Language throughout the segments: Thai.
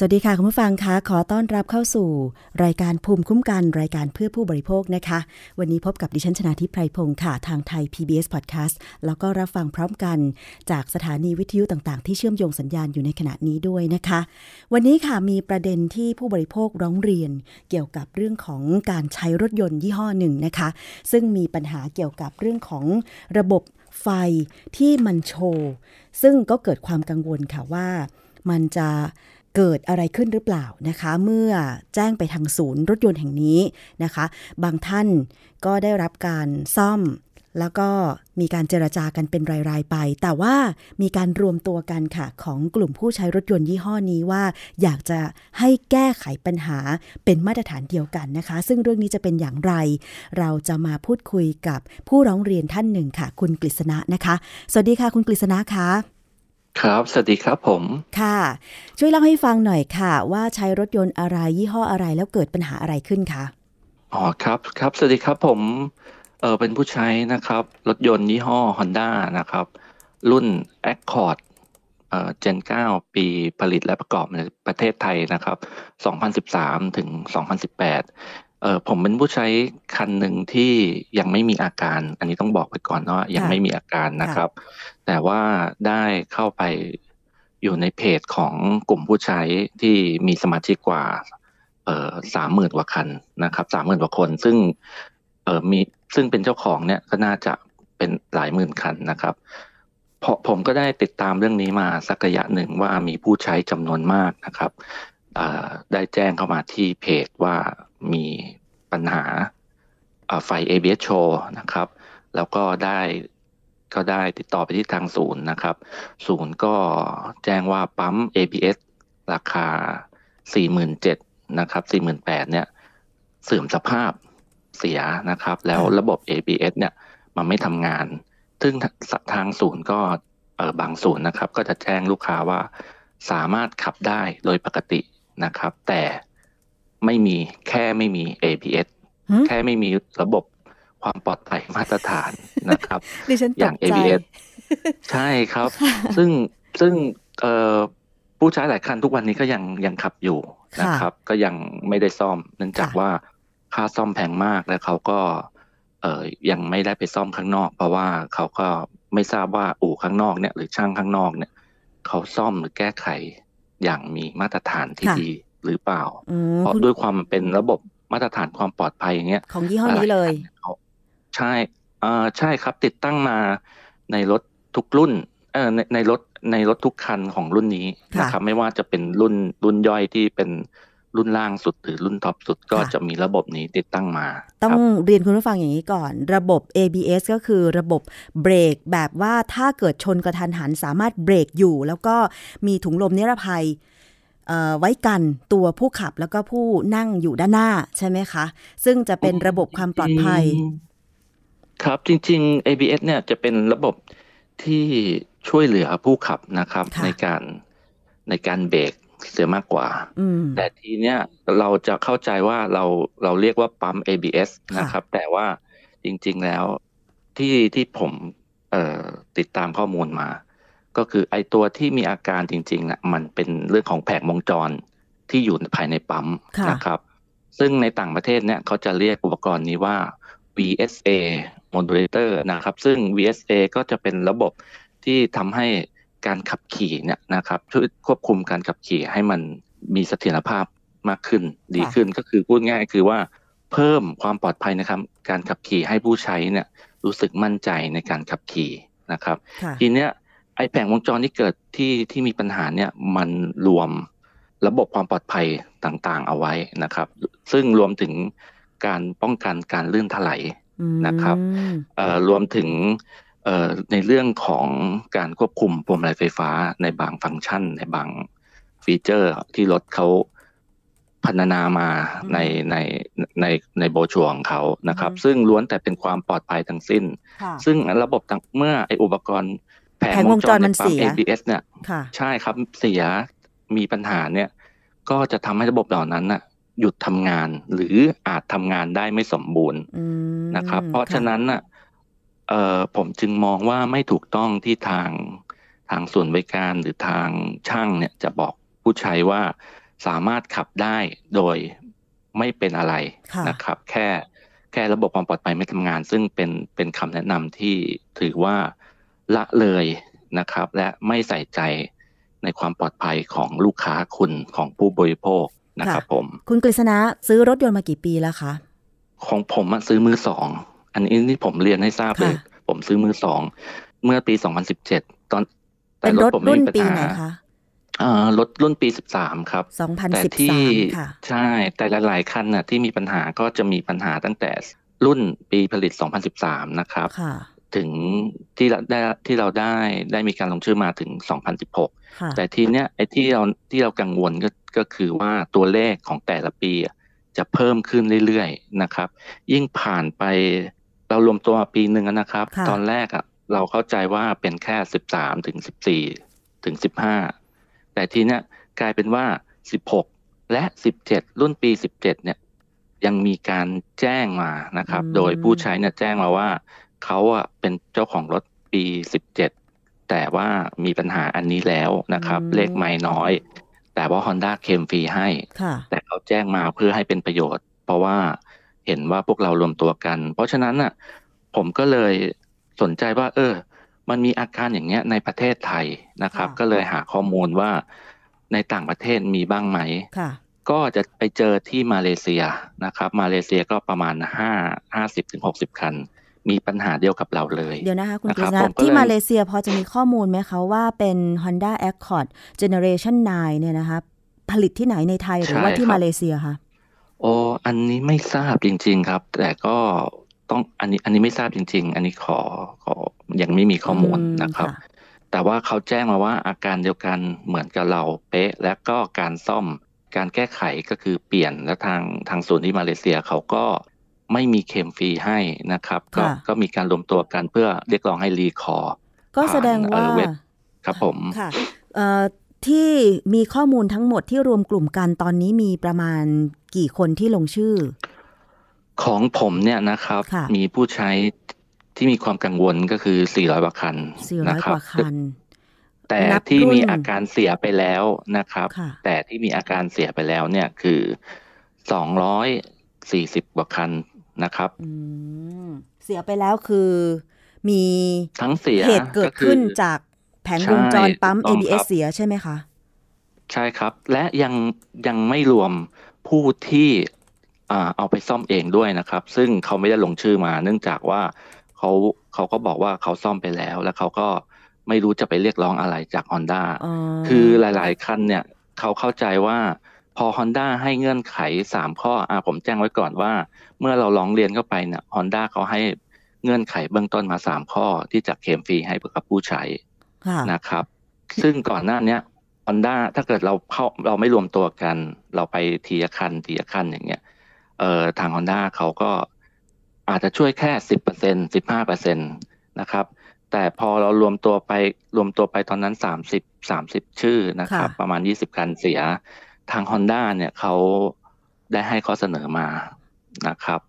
สวัสดีค่ะ คุณผู้ฟังคะขอต้อนรับเข้าสู่ รายการภูมิคุ้มกันรายการเพื่อผู้บริโภคนะคะ วันนี้พบกับดิฉันชนาทิพไพรพงศ์ค่ะ ทางไทย PBS Podcast แล้วก็รับฟังพร้อมกันจากสถานีวิทยุต่างๆ ที่เชื่อมโยงสัญญาณอยู่ในขณะนี้ด้วยนะคะ วันนี้ค่ะมีประเด็นที่ผู้บริโภคร้องเรียน เกี่ยวกับเรื่องของการใช้รถยนต์ยี่ห้อหนึ่งนะคะ ซึ่งมีปัญหาเกี่ยวกับเรื่องของระบบไฟที่มันโชว์ซึ่งก็เกิดความกังวลค่ะว่ามันจะ เกิดอะไรขึ้นหรือเปล่านะคะ เมื่อแจ้งไปทางศูนย์รถยนต์แห่งนี้นะคะ บางท่านก็ได้รับการซ่อมแล้วก็มีการเจรจากันเป็นราย ๆ ไป แต่ว่ามีการรวมตัวกันค่ะ ของกลุ่มผู้ใช้รถยนต์ยี่ห้อนี้ว่า อยากจะให้แก้ไขปัญหาเป็นมาตรฐานเดียวกันนะคะ ซึ่งเรื่องนี้จะเป็นอย่างไร เราจะมาพูดคุยกับผู้ร้องเรียนท่านหนึ่งค่ะ คุณกฤษณะนะคะ สวัสดีค่ะ คุณกฤษณะคะ ครับ สวัสดีครับผม ค่ะ ช่วยเล่าให้ฟังหน่อยค่ะ ว่าใช้รถยนต์อะไรยี่ห้ออะไรแล้วเกิดปัญหาอะไรขึ้นคะอ๋อครับครับ สวัสดีครับผมเออเป็นผู้ใช้นะครับ รถยนต์ยี่ห้อ Honda นะครับ รุ่น Accord เอ่อเจน9ปีผลิตและประกอบในประเทศไทยนะครับ 2013 ถึง 2018 เออผมเป็นผู้ใช้คันหนึ่งที่ยังไม่มีอาการ อันนี้ต้องบอกไปก่อนว่ายังไม่มีอาการนะครับ แต่ว่าได้เข้าไปอยู่ในเพจของกลุ่มผู้ใช้ที่มีสมาชิกกว่าสามหมื่นกว่าคันนะครับสามหมื่นกว่าคน ซึ่งมีซึ่งเป็นเจ้าของเนี่ยก็น่าจะเป็นหลายหมื่นคันนะครับผมก็ได้ติดตามเรื่องนี้มาสักระยะหนึ่งว่ามีผู้ใช้จำนวนมากนะครับได้แจ้งเข้ามาที่เพจว่ามีปัญหาไฟ ABS show นะครับ แล้วก็ได้ ก็ได้ติดต่อไปที่ทางศูนย์นะครับ ศูนย์ก็แจ้งว่าปั๊ม ABS ราคา 47,000นะครับ48,000เนี่ยเสื่อมสภาพเสียนะครับ แล้วระบบ ABS เนี่ยมันไม่ทำงาน ซึ่งทางศูนย์ก็เออบางศูนย์นะครับ ก็จะแจ้งลูกค้าว่าสามารถขับได้โดยปกตินะครับ แต่ไม่มีแค่ไม่มี APS แค่ไม่มีระบบ ความปลอดภัยมาตรฐานนะครับอย่าง ABS ใช่ครับ ซึ่งซึ่งเอ่อผู้ใช้หลายคันทุกวันนี้ก็ยังยังขับอยู่นะครับ ก็ยังไม่ได้ซ่อม เนื่องจากว่าค่าซ่อมแพงมากแล้วเขาก็เอ่อยังไม่ได้ไปซ่อมข้างนอก เพราะว่าเขาก็ไม่ทราบว่าอู่ข้างนอกเนี่ย หรือช่างข้างนอกเนี่ย เขาซ่อมหรือแก้ไขอย่างมีมาตรฐานที่ดีหรือเปล่า เพราะด้วยความเป็นระบบมาตรฐานความปลอดภัยอย่างเงี้ยของยี่ห้อนี้เลย ใช่อ่าใช่ครับติดตั้งมาในรถทุกรุ่นเออในในรถในรถทุกคันของรุ่นนี้นะครับไม่ว่าจะเป็นรุ่นรุ่นย่อยที่เป็นรุ่นล่างสุดหรือรุ่นท็อปสุดก็จะมีระบบนี้ติดตั้งมา ต้องเรียนคุณผู้ฟังอย่างนี้ก่อน ระบบ ABS ก็คือระบบเบรกแบบว่าถ้าเกิดชนกระทันหันสามารถเบรกอยู่ แล้วก็มีถุงลมนิรภัยไว้กันตัวผู้ขับแล้วก็ผู้นั่งอยู่ด้านหน้าใช่ไหมคะ ซึ่งจะเป็นระบบความปลอดภัย ครับจริง ๆ ABS เนี่ยจะเป็นระบบที่ช่วยเหลือผู้ขับนะครับ ในการในการเบรกเสียมากกว่า แต่ทีเนี้ยเราจะเข้าใจว่าเราเราเรียกว่าปั๊ม ABS นะครับ แต่ว่าจริง ๆแล้วที่ที่ผมเอ่อติดตามข้อมูลมา ก็คือไอตัวที่มีอาการจริงๆนะ่ะมันเป็นเรื่องของแผงวงจรที่อยู่ภายในปั๊มนะครับ ซึ่งในต่างประเทศเนี่ยเขาจะเรียกอุปกรณ์นี้ว่า VSA modulator นะครับ ซึ่ง VSA ก็จะเป็นระบบที่ทำให้การขับขี่เนี่ยนะครับช่วยควบคุมการขับขี่ให้มันมีเสถียรภาพมากขึ้นดีขึ้นก็คือพูดง่ายคือว่าเพิ่มความปลอดภัยนะครับการขับขี่ให้ผู้ใช้เนี่ยรู้สึกมั่นใจในการขับขี่นะครับ ทีเนี้ยไอแผงวงจรที่เกิดที่ที่มีปัญหาเนี่ยมันรวมระบบความปลอดภัยต่างๆเอาไว้นะครับ ซึ่งรวมถึงการป้องกันการลื่นถลาย นะครับรวมถึงในเรื่องของการควบคุมพวงมาลัยไฟฟ้าในบางฟังก์ชัน ในบางฟีเจอร์ที่รถเขาพัฒนามาในในในในโบชัวของเขานะครับ ซึ่งล้วนแต่เป็นความปลอดภัยทั้งสิ้น ซึ่งระบบเมื่อไออุปกรณ์แผงวงจรมันเสีย ABS เนี่ยใช่ครับเสียมีปัญหาเนี่ย ก็จะทำให้ระบบเหล่านั้นน่ะ หยุดทำงาน หรืออาจทำงานได้ไม่สมบูรณ์อืมนะครับ เพราะค่ฉะนั้นน่ะเอ่อผมจึงมองว่าไม่ถูกต้องที่ทางทางส่วนบริการหรือทางช่างเนี่ยจะบอกผู้ใช้ว่าสามารถขับได้โดยไม่เป็นอะไรค่ะนะครับ แค่แค่ระบบความปลอดภัยไม่ทำงาน ซึ่งเป็นเป็นคำแนะนำที่ถือว่าละเลยนะครับ และไม่ใส่ใจในความปลอดภัยของลูกค้าคุณของผู้บริโภค นะครับผม คุณกฤษณะซื้อรถยนต์มากี่ปีแล้วคะ ของผมอะซื้อมือสอง อันนี้นี่ผมเรียนให้ทราบเลยค่ะผมซื้อมือสอง เมื่อปี2017ตอน แต่เป็นรถผมไม่รุ่นมีปัญปีหาไหนคะอ่ารถรุ่นปี13ครับแต่ที่2013ค่ะใช่ แต่หลายๆคันน่ะที่มีปัญหาก็จะมีปัญหาตั้งแต่รุ่นปีผลิต2013นะครับค่ะ ถึงที่เราได้ที่เราได้ได้มีการลงชื่อมาถึง 2016ค่ะแต่ทีเนี้ยไอ้ที่เราที่เรากังวลก็ก็คือว่าตัวเลขของแต่ละปีอะจะเพิ่มขึ้นเรื่อยๆนะครับ ยิ่งผ่านไปเรารวมตัวมาปีหนึ่งอะนะครับค่ะตอนแรกอะเราเข้าใจว่าเป็นแค่สิบสามถึงสิบสี่ถึงสิบห้าแต่ทีเนี้ยกลายเป็นว่าสิบหกและสิบเจ็ดรุ่นปีสิบเจ็ดเนี่ยยังมีการแจ้งมานะครับอืมโดยผู้ใช้เนี่ยแจ้งมาว่า เขาอะเป็นเจ้าของรถปีสิบเจ็ดแต่ว่ามีปัญหาอันนี้แล้วนะครับ เลขไม่น้อย แต่ว่า Honda เคลมฟรีให้ค่ะแต่เขาแจ้งมาเพื่อให้เป็นประโยชน์ เพราะว่าเห็นว่าพวกเรารวมตัวกัน เพราะฉะนั้นน่ะ ผมก็เลยสนใจว่า เออ มันมีอาการอย่างเงี้ยในประเทศไทยนะครับค่ะก็เลยหาข้อมูลว่าในต่างประเทศมีบ้างไหมค่ะก็จะไปเจอที่มาเลเซียนะครับ มาเลเซียก็ประมาณห้าห้าสิบถึงหกสิบคัน มีปัญหาเดียวกับเราเลย เดี๋ยวนะคะคุณนะกคฤรับษณะผมก็ที่เลยมาเลเซียพอจะมีข้อมูลไหมคะว่าเป็น Honda Accord Generation 9 เนี่ยนะคะผลิตที่ไหนในไทยหรือว่าที่มาเลเซียคะโอ้อันนี้ไม่ทราบจริง ๆครับ แต่ก็ต้องอันนี้อันนี้ไม่ทราบจริง ๆ อันนี้ขอขอยังไม่มีข้อมูลอืมนะครับค่ะแต่ว่าเขาแจ้งมาว่าอาการเดียวกันเหมือนกับเราเป๊ะ และก็การซ่อมการแก้ไขก็คือเปลี่ยนและทางทางศูนย์ที่มาเลเซียเขาก็ ไม่มีเคลมฟรีให้นะครับ ก็ค่ะก็มีการรวมตัวกันเพื่อเรียกร้องให้รีคอร์ก็แสดงว่าผ่านเอ่อเว็บครับผมค่ะเอ่อที่มีข้อมูลทั้งหมดที่รวมกลุ่มกันตอนนี้มีประมาณกี่คนที่ลงชื่อ ของผมเนี่ยนะครับค่ะมีผู้ใช้ที่มีความกังวลก็คือ 400กว่าคันนะ400คกรับว่าคัน แต่นับที่มีรุ่นอาการเสียไปแล้วนะครับค่ะแต่ที่มีอาการเสียไปแล้วเนี่ยคือสองร้อยสี่สิบกว่าคัน นะครับอืมเสียไปแล้วคือมีทั้งเสียเหตุเกิดคือขึ้นจากแผงวงจรปั๊มใช่ถูกต้อง ABS ครับเสียใช่ไหมคะ ใช่ครับ และยังยังไม่รวมผู้ที่อ่าเอาไปซ่อมเองด้วยนะครับ ซึ่งเขาไม่ได้ลงชื่อมา เนื่องจากว่าเขาเขาก็บอกว่าเขาซ่อมไปแล้ว แล้วเขาก็ไม่รู้จะไปเรียกร้องอะไรจาก Honda อ๋อคือหลาย ๆ คันเนี่ย เขาเข้าใจว่า พอ Honda ให้เงื่อนไขสามข้ออ่าผมแจ้งไว้ก่อนว่า เมื่อเราร้องเรียนเข้าไปเนี่ย Honda เขาให้เงื่อนไขเบื้องต้นมาสามข้อที่จะเคลมฟรีให้กับผู้ใช้ค่ะนะครับ ซึ่งก่อนหน้าเนี้ย Honda ถ้าเกิดเราเข้าเราไม่รวมตัวกัน เราไปทีละคันทีละคันอย่างเงี้ยเอ่อทาง Honda เขาก็อาจจะช่วยแค่สิบเปอร์เซ็นสิบห้าเปอร์เซ็นตนะครับ แต่พอเรารวมตัวไปรวมตัวไปตอนนั้นสามสิบสามสิบชื่อนะครับค่ะประมาณยี่สิบคันเสีย ทาง Honda เนี่ยเขาได้ให้ข้อเสนอมานะครับ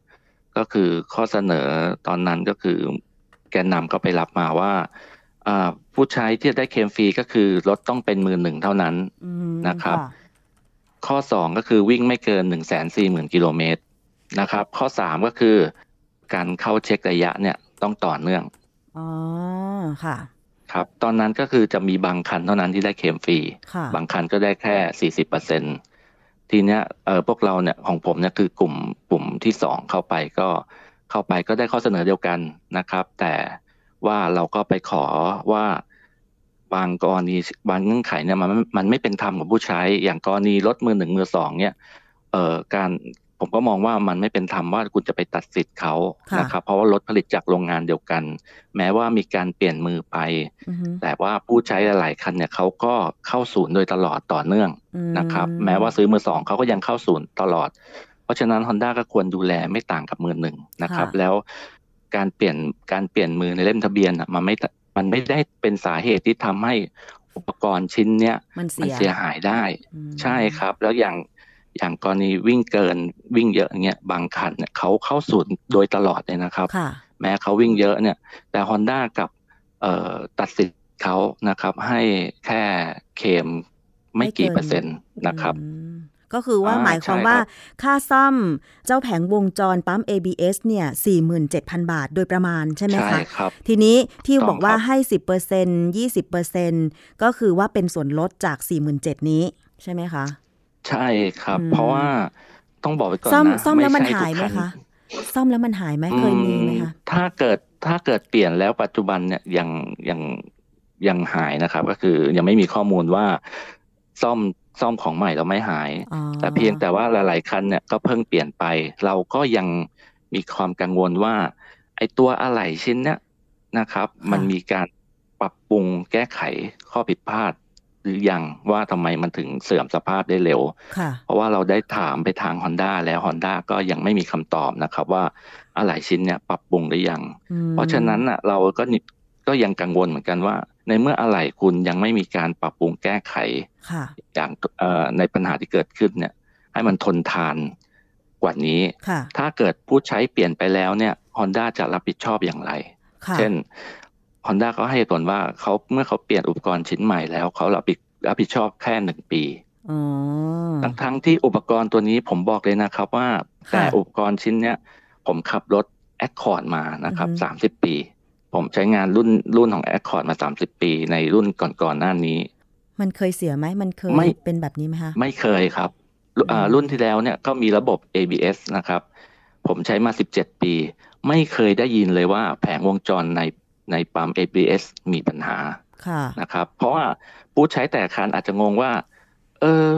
ก็คือข้อเสนอตอนนั้นก็คือแกนนำก็ไปรับมาว่าอ่าผู้ใช้ที่จะได้เคลมฟรีก็คือรถต้องเป็นมือหนึ่งเท่านั้นอืมนะครับ ข้อสองก็คือวิ่งไม่เกินหนึ่งแสนสี่หมื่นกิโลเมตรนะครับ ข้อสามก็คือการเข้าเช็คระยะเนี่ยต้องต่อเนื่องอ๋อค่ะ ครับ ตอนนั้นก็คือจะมีบางคันเท่านั้นที่ได้เคลมฟรีค่ะบางคันก็ได้แค่สี่สิบเปอร์เซ็นทีเนี้ยเออพวกเราเนี่ยของผมเนี่ยคือกลุ่มกลุ่มที่สองเข้าไปก็เข้าไปก็ได้ข้อเสนอเดียวกันนะครับ แต่ว่าเราก็ไปขอว่าบางกรณีบางเงื่อนไขเนี่ยมันมันไม่เป็นธรรมกับผู้ใช้อย่างกรณีรถมือหนึ่งมือสองเนี่ยเอ่อการ ผมก็มองว่ามันไม่เป็นธรรมว่าคุณจะไปตัดสิทธิ์เขาค่ะนะครับ เพราะว่ารถผลิตจากโรงงานเดียวกัน แม้ว่ามีการเปลี่ยนมือไปอือฮึแต่ว่าผู้ใช้หลาย ๆ คันเนี่ยเขาก็เข้าศูนย์โดยตลอดต่อเนื่องอืมนะครับ แม้ว่าซื้อมือสองเขาก็ยังเข้าศูนย์ตลอด เพราะฉะนั้น Honda ก็ควรดูแลไม่ต่างกับมือหนึ่งนะครับ แล้วการเปลี่ยนการเปลี่ยนมือในเล่มทะเบียนอะมันไม่มันไม่ได้เป็นสาเหตุที่ทำให้อุปกรณ์ชิ้นเนี้ยมันมันเสียเสียหายได้อืมใช่ครับ แล้วอย่าง อย่างกรณีวิ่งเกินวิ่งเยอะอย่างเงี้ยบางคันเนี่ยเขาเข้าศูนย์โดยตลอดเลยนะครับค่ะแม้เขาวิ่งเยอะเนี่ย แต่ Honda กับเอ่อตัดสิทธิ์เขานะครับ ให้แค่เคลมไม่กี่ไม่เกินเปอร์เซ็นต์นะครับอืมก็คือว่าอ่าหมายความใช่ว่าครับค่าซ่อมเจ้าแผงวงจรปั๊ม ABS เนี่ย 47,000 บาทโดยประมาณใช่ไหมใช่คะครับทีนี้ที่ถูกต้องบอกว่าครับให้ 10% 20%ก็คือว่าเป็นส่วนลดจาก 47,000 นี้ใช่ไหมคะ ใช่ครับ อืมเพราะว่าต้องบอกไว้ก่อนซ่อมนะ ซ่อมแล้วมันไใช่หายไหมทุกคะ ซ่อมแล้วมันหายไหมเคยมีไหมคะอืถ้าเกิดถ้าเกิดเปลี่ยนแล้วปัจจุบันเนี่ยยังยังยังหายนะครับ ก็คือยังไม่มีข้อมูลว่าซ่อมซ่อมของใหม่แล้วไม่หาย อ๋อแต่เพียงแต่ว่าหลาย ๆ คันเนี่ยก็เพิ่งเปลี่ยนไป เราก็ยังมีความกังวลว่า ไอ้ตัวอะไหล่ชิ้นเนี้ยนะครับ มันมีการปรับปรุงแก้ไขข้อผิดพลาดห รือยังว่าทำไมมันถึงเสื่อมสภาพได้เร็วค่ะเพราะว่าเราได้ถามไปทาง Honda แล้ว Honda ก็ยังไม่มีคำตอบนะครับ ว่าอะไหล่ชิ้นเนี่ยปรับปรุงหรือยังอืมเพราะฉะนั้นน่ะเราก็นิก็ยังกังวลเหมือนกันว่า ในเมื่ออะไหล่คุณยังไม่มีการปรับปรุงแก้ไขค่ะอย่างเอ่อในปัญหาที่เกิดขึ้นเนี่ย ให้มันทนทานกว่านี้ค่ะถ้าเกิดผู้ใช้เปลี่ยนไปแล้วเนี่ย Honda จะรับผิดชอบอย่างไรค่ะเช่น Honda เขาให้เหตุผลว่าเขาเมื่อเขาเปลี่ยนอุปกรณ์ชิ้นใหม่แล้วเขารับผิดรับผิดชอบแค่หนึ่งปีอ๋อทั้งทั้งที่อุปกรณ์ตัวนี้ผมบอกเลยนะครับว่าค่ะแต่อุปกรณ์ชิ้นเนี้ยผมขับรถ Accord มานะครับอือฮึสามสิบปี ผมใช้งานรุ่นรุ่นของ Accord มาสามสิบปี ในรุ่นก่อนๆหน้านี้ มันเคยเสียไหมมันเคยไม่เป็นแบบนี้ไหมคะไม่เคยครับรุ่นอ่าอืมรุ่นที่แล้วเนี่ยก็มีระบบ ABS นะครับ ผมใช้มา17ปี ไม่เคยได้ยินเลยว่าแผงวงจรใน ในปั๊ม ABS มีปัญหาค่ะนะครับ เพราะว่าผู้ใช้แต่อาคารอาจจะงงว่า เออ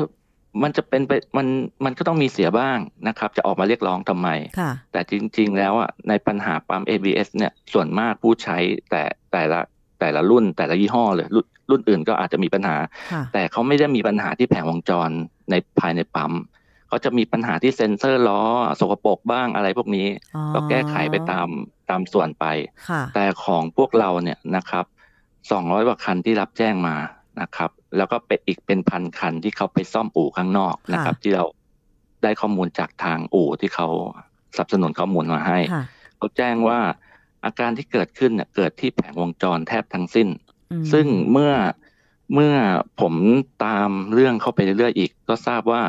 มันจะเป็นไปมันมันก็ต้องมีเสียบ้างนะครับ จะออกมาเรียกร้องทำไมค่ะแต่จริง ๆ แล้วอะในปัญหาปั๊ม ABS เนี่ยส่วนมากผู้ใช้แต่แต่ละแต่ละรุ่นแต่ละยี่ห้อเลยรุ่นรุ่นอื่นก็อาจจะมีปัญหาค่ะแต่เขาไม่ได้มีปัญหาที่แผงวงจรในภายในปั๊ม เขาจะมีปัญหาที่เซ็นเซอร์ล้อสกปรกบ้างอะไรพวกนี้อ๋อก็แก้ไขไปตามตามส่วนไปค่ะแต่ของพวกเราเนี่ยนะครับสองร้อยกว่าคันที่รับแจ้งมานะครับ แล้วก็เป็นอีกเป็นพันคันที่เขาไปซ่อมอู่ข้างนอกนะครับ ที่เราได้ข้อมูลจากทางอู่ที่เขาสนับสนุนข้อมูลมาให้ค่ะเขาแจ้งว่าอาการที่เกิดขึ้นเนี่ยเกิดที่แผงวงจรแทบทั้งสิ้นอืมซึ่งเมื่อเมื่อผมตามเรื่องเข้าไปเรื่อยๆอีก ก็ทราบว่า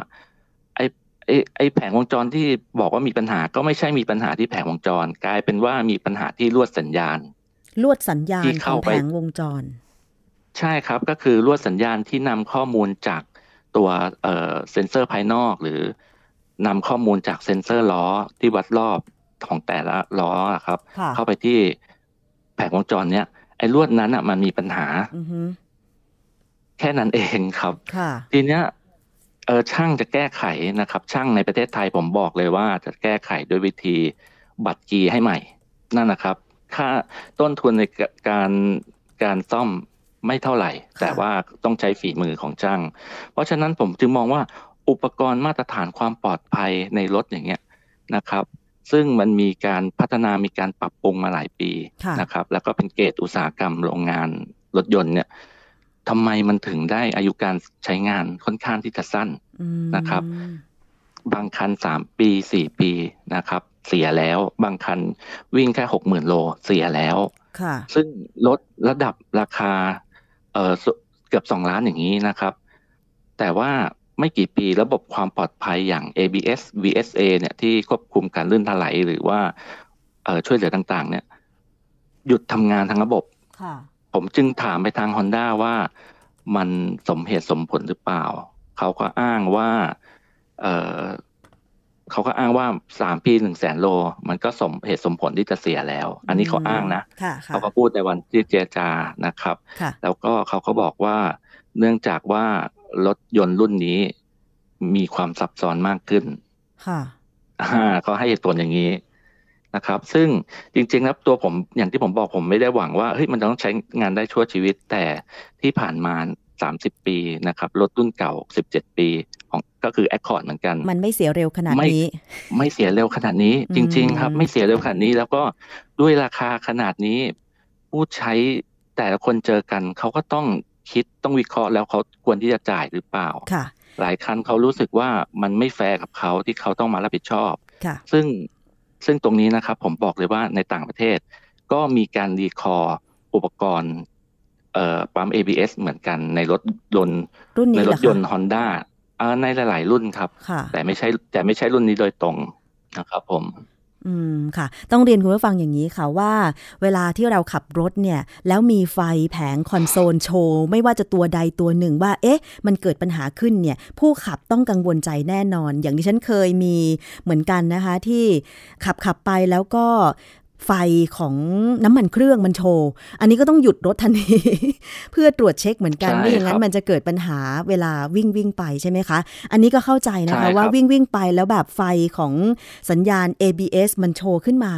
ไอ้ไอ้ไอ้แผงวงจรที่บอกว่ามีปัญหาก็ไม่ใช่มีปัญหาที่แผงวงจร กลายเป็นว่ามีปัญหาที่ลวดสัญญาณ ลวดสัญญาณที่ขอเข้างไปแผงวงจร ใช่ครับก็คือลวดสัญญาณที่นำข้อมูลจากตัวเอ่อเซ็นเซอร์ภายนอก หรือนำข้อมูลจากเซ็นเซอร์ล้อที่วัดรอบของแต่ละล้ออะครับค่ะเข้าไปที่แผงวงจรเนี้ยไอ้ลวดนั้นอะมันมีปัญหาอือฮึแค่นั้นเองครับค่ะทีเนี้ย เออช่างจะแก้ไขนะครับ ช่างในประเทศไทยผมบอกเลยว่าจะแก้ไขด้วยวิธีบัตรกีให้ใหม่ นั่นนะครับ ค่าต้นทุนในการการซ่อมไม่เท่าไหร่ค่ะแต่ว่าต้องใช้ฝีมือของช่าง เพราะฉะนั้นผมจึงมองว่าอุปกรณ์มาตรฐานความปลอดภัยในรถอย่างเงี้ยนะครับ ซึ่งมันมีการพัฒนามีการปรับปรุงมาหลายปีค่ะนะครับ แล้วก็เป็นเกรดอุตสาหกรรมโรงงานรถยนต์เนี่ย ทำไมมันถึงได้อายุการใช้งานค่อนข้างที่จะสั้นอืมนะครับ บางคันสามปีสี่ปีนะครับ เสียแล้ว บางคันวิ่งแค่หกหมื่นโลเสียแล้วค่ะซึ่งลดระดับราคาเอ่อสุเกือบสองล้านอย่างนี้นะครับ แต่ว่าไม่กี่ปีระบบความปลอดภัยอย่าง ABS VSA เนี่ยที่ควบคุมการลื่นถลายหรือว่าเอ่อช่วยเหลือต่าง ๆ เนี่ย หยุดทำงานทั้งระบบค่ะ ผมจึงถามไปทาง Honda ว่ามันสมเหตุสมผลหรือเปล่า เขาก็อ้างว่าเออเขาก็อ้างว่าสามปีหนึ่งแสนโล มันก็สมเหตุสมผลที่จะเสียแล้ว อันนี้เขาอ้างนะค่ะค่ะเขาก็พูดในวันที่เจรจานะครับค่ะแล้วก็เขาก็บอกว่าเนื่องจากว่ารถยนต์รุ่นนี้มีความซับซ้อนมากขึ้น ค่ะอ่าเขาให้เหตุผลอย่างนี้ นะครับ ซึ่งจริงๆแล้วตัวผมอย่างที่ผมบอกผมไม่ได้หวังว่าเฮ้ยมันต้องใช้งานได้ชั่วชีวิตแต่ที่ผ่านมา 30 ปีนะครับรถรุ่นเก่า 17 ปีของก็คือ Accord เหมือนกัน มันไม่เสียเร็วขนาดไม่นี้ ไม่เสียเร็วขนาดนี้อืมจริง ๆ ครับ ไม่เสียเร็วขนาดนี้แล้วก็ด้วยราคาขนาดนี้ ผู้ใช้แต่ละคนเจอกันเขาก็ต้องคิดต้องวิเคราะห์แล้วเขาควรที่จะจ่ายหรือเปล่าค่ะหลายคันเขารู้สึกว่ามันไม่แฟร์กับเขาที่เขาต้องมารับผิดชอบค่ะซึ่ง ซึ่งตรงนี้นะครับผมบอกเลยว่าในต่างประเทศ ก็มีการ recall อุปกรณ์เอ่อปั๊ม ABS เหมือนกันในรถยนต์รุ่นในนี้รเหรถอยนต์ Honda เอ่อในหลาย ๆ รุ่นครับค่ะแต่ไม่ใช่แต่ไม่ใช่รุ่นนี้โดยตรงนะครับผม อืมค่ะ ต้องเรียนคุณผู้ฟังอย่างนี้ค่ะว่า เวลาที่เราขับรถเนี่ย แล้วมีไฟแผงคอนโซลโชว์ ไม่ว่าจะตัวใดตัวหนึ่งว่า เอ๊ะ มันเกิดปัญหาขึ้นเนี่ย ผู้ขับต้องกังวลใจแน่นอน อย่างที่ฉันเคยมีเหมือนกันนะคะ ที่ขับขับไปแล้วก็ ไฟของน้ำมันเครื่องมันโชว์ อันนี้ก็ต้องหยุดรถทันทีเพื่อตรวจเช็คเหมือนกันใช่ไม่อย่างนั้ครันบมันจะเกิดปัญหาเวลาวิ่งวิ่งไปใช่ไหมคะ อันนี้ก็เข้าใจนะใช่ครัคะบว่าวิ่งวิ่งไปแล้วแบบไฟของสัญญาณ ABS มันโชว์ขึ้นมา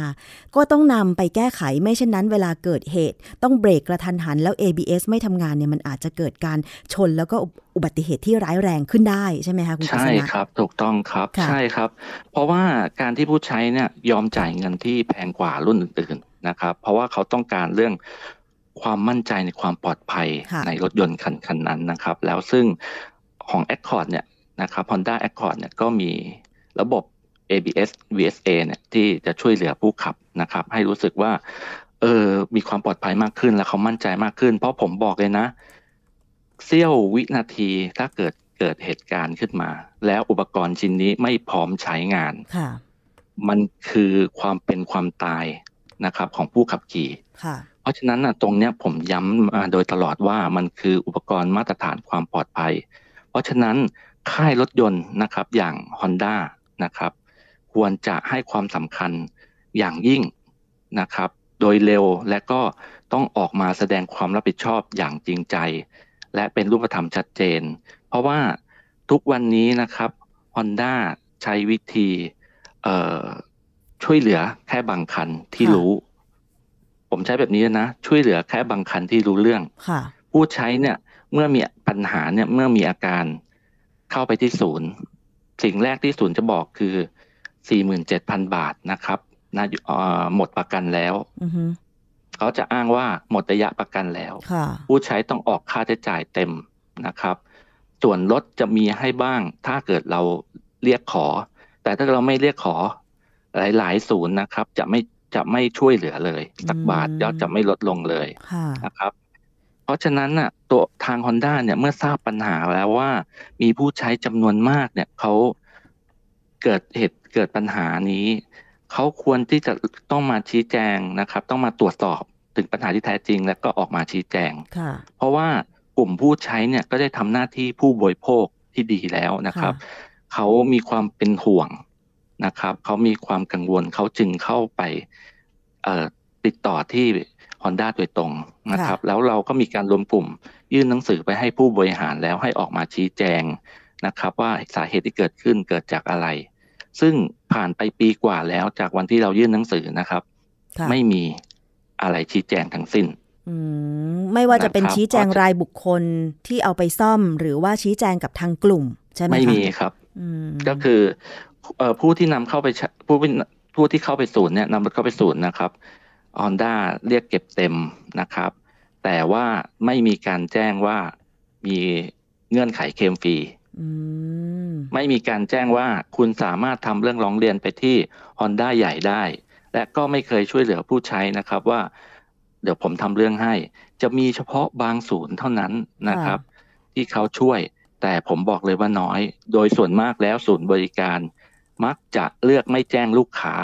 ก็ต้องนำไปแก้ไขไม่เช่นนั้น เวลาเกิดเหตุ ต้องเบรกกระทันหันแล้ว ABS ไม่ทำงานเนี่ยมันอาจจะเกิดการชนแล้วก็ อุบัติเหตุที่ร้ายแรงขึ้นได้ใช่ไหมคะคุณกฤใช่ษณะครับ ถูกต้องครับค่ะใช่ครับ เพราะว่าการที่ผู้ใช้เนี่ยยอมจ่ายเงินที่แพงกว่ารุ่นอื่นๆนะครับ เพราะว่าเขาต้องการเรื่องความมั่นใจในความปลอดภัยค่ะในรถยนต์คันคันนั้นนะครับ แล้วซึ่งของ Accord เนี่ยนะครับ Honda Accord เนี่ยก็มีระบบ ABS VSA เนี่ยที่จะช่วยเหลือผู้ขับนะครับ ให้รู้สึกว่าเออมีความปลอดภัยมากขึ้นและเขามั่นใจมากขึ้น เพราะผมบอกเลยนะ เสี้ยววินาทีถ้าเกิดเกิดเหตุการณ์ขึ้นมา แล้วอุปกรณ์ชิ้นนี้ไม่พร้อมใช้งานค่ะมันคือความเป็นความตายนะครับ ของผู้ขับขี่ค่ะเพราะฉะนั้นนะตรงเนี้ยผมย้ำมาโดยตลอดว่ามันคืออุปกรณ์มาตรฐานความปลอดภัย เพราะฉะนั้นค่ายรถยนต์นะครับอย่าง Honda นะครับ ควรจะให้ความสำคัญอย่างยิ่งนะครับ โดยเร็วและก็ต้องออกมาแสดงความรับผิดชอบอย่างจริงใจ และเป็นรูปธรรมชัดเจน เพราะว่าทุกวันนี้นะครับ Honda ใช้วิธีเอ่อช่วยเหลือแค่บางคันที่ค่ะรู้ ผมใช้แบบนี้นะช่วยเหลือแค่บางคันที่รู้เรื่องค่ะผู้ใช้เนี่ย เมื่อมีปัญหาเนี่ยเมื่อมีอาการเข้าไปที่ศูนย์ สิ่งแรกที่ศูนย์จะบอกคือ 47,000 บาทนะครับนะเอ่อหมดประกันแล้วอือฮึ เขาจะอ้างว่าหมดระยะประกันแล้วค่ะผู้ใช้ต้องออกค่าใช้จ่ายเต็มนะครับ ส่วนลดจะมีให้บ้าง ถ้าเกิดเราเรียกขอ แต่ถ้าเราไม่เรียกขอ หลาย ๆ ศูนย์นะครับ จะไม่จะไม่ช่วยเหลือเลยสักบาทอืมยอดจะไม่ลดลงเลยค่ะนะครับ เพราะฉะนั้นน่ะ ตัวทาง Honda เนี่ยเมื่อทราบปัญหาแล้วว่า มีผู้ใช้จำนวนมากเนี่ยเขาเกิดเหตุเกิดปัญหานี้ เขาควรที่จะต้องมาชี้แจงนะครับ ต้องมาตรวจสอบถึงปัญหาที่แท้จริง แล้วก็ออกมาชี้แจงค่ะเพราะว่ากลุ่มผู้ใช้เนี่ยก็ได้ทำหน้าที่ผู้บริโภคที่ดีแล้วนะครับ เขามีความเป็นห่วงนะครับ เขามีความกังวลเขาจึงเข้าไปเอ่อติดต่อที่ Honda โดยตรงนะครับ แล้วเราก็มีการรวมกลุ่ม ยื่นหนังสือไปให้ผู้บริหารแล้วให้ออกมาชี้แจงนะครับ ว่าสาเหตุที่เกิดขึ้นเกิดจากอะไร ซึ่งผ่านไปปีกว่าแล้วจากวันที่เรายื่นหนังสือนะครับค่ะไม่มีอะไรชี้แจงทั้งสิ้นอืมไม่ว่าจะเป็นนะครับชี้แจงรายบุคคลที่เอาไปซ่อม หรือว่าชี้แจงกับทางกลุ่ม ใช่ไหมคะไม่มีครับอืมก็คือเอ่อผู้ที่นำเข้าไปใช้ผู้ที่ผู้ที่เข้าไปศูนย์เนี่ยนำรถเข้าไปศูนย์นะครับ Honda เรียกเก็บเต็มนะครับ แต่ว่าไม่มีการแจ้งว่ามีเงื่อนไขเคลมฟรีอืม ไม่มีการแจ้งว่าคุณสามารถทำเรื่องร้องเรียนไปที่ Honda ใหญ่ได้ และก็ไม่เคยช่วยเหลือผู้ใช้นะครับว่า เดี๋ยวผมทำเรื่องให้ จะมีเฉพาะบางศูนย์เท่านั้นนะครับ ที่เขาช่วย แต่ผมบอกเลยว่าน้อย โดยส่วนมากแล้วศูนย์บริการ มักจะเลือกไม่แจ้งลูกค้า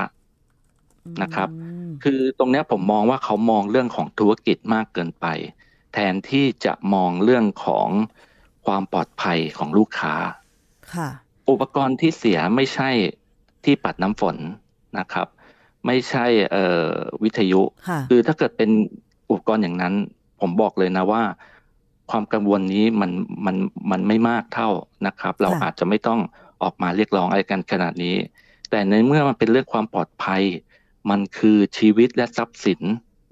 นะครับอืมคือตรงเนี้ยผมมองว่าเขามองเรื่องของธุรกิจมากเกินไป แทนที่จะมองเรื่องของ ความปลอดภัยของลูกค้าค่ะอุปกรณ์ที่เสียไม่ใช่ที่ปัดน้ำฝนนะครับ ไม่ใช่เอ่อวิทยุค่ะคือถ้าเกิดเป็นอุปกรณ์อย่างนั้น ผมบอกเลยนะว่า ความกังวลนี้มันมันมันไม่มากเท่านะครับ เราค่ะอาจจะไม่ต้องออกมาเรียกร้องอะไรกันขนาดนี้ แต่ในเมื่อมันเป็นเรื่องความปลอดภัย มันคือชีวิตและทรัพย์สิน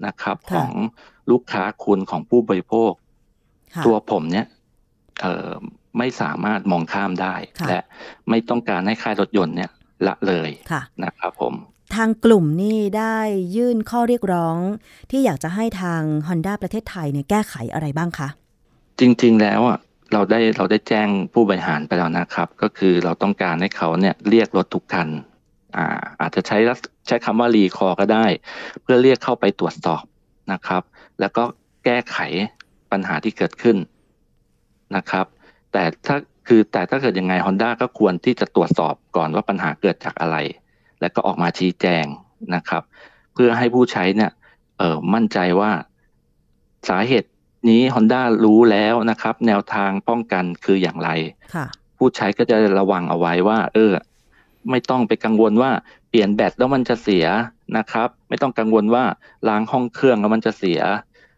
นะครับค่ะของลูกค้าคุณของผู้บริโภคค่ะตัวผมเนี่ยเอ่อ ไม่สามารถมองข้ามได้ค่ะและไม่ต้องการให้ค่ายรถยนต์เนี่ยละเลยค่ะนะครับผม ทางกลุ่มนี่ได้ยื่นข้อเรียกร้อง ที่อยากจะให้ทาง Honda ประเทศไทยเนี่ยแก้ไขอะไรบ้างคะ จริงๆแล้วอะเราได้เราได้แจ้งผู้บริหารไปแล้วนะครับ ก็คือเราต้องการให้เขาเนี่ยเรียกรถทุกคันอ่าอาจจะใช้ใช้คำว่ารีคอก็ได้ เพื่อเรียกเข้าไปตรวจสอบนะครับ แล้วก็แก้ไขปัญหาที่เกิดขึ้น นะครับ แต่ถ้าคือแต่ถ้าเกิดยังไง Honda ก็ควรที่จะตรวจสอบก่อนว่าปัญหาเกิดจากอะไร แล้วก็ออกมาชี้แจงนะครับ เพื่อให้ผู้ใช้เนี่ยเออมั่นใจว่าสาเหตุนี้ Honda รู้แล้วนะครับ แนวทางป้องกันคืออย่างไรค่ะผู้ใช้ก็จะระวังเอาไว้ว่า เออ ไม่ต้องไปกังวลว่าเปลี่ยนแบตแล้วมันจะเสียนะครับ ไม่ต้องกังวลว่าล้างห้องเครื่องแล้วมันจะเสีย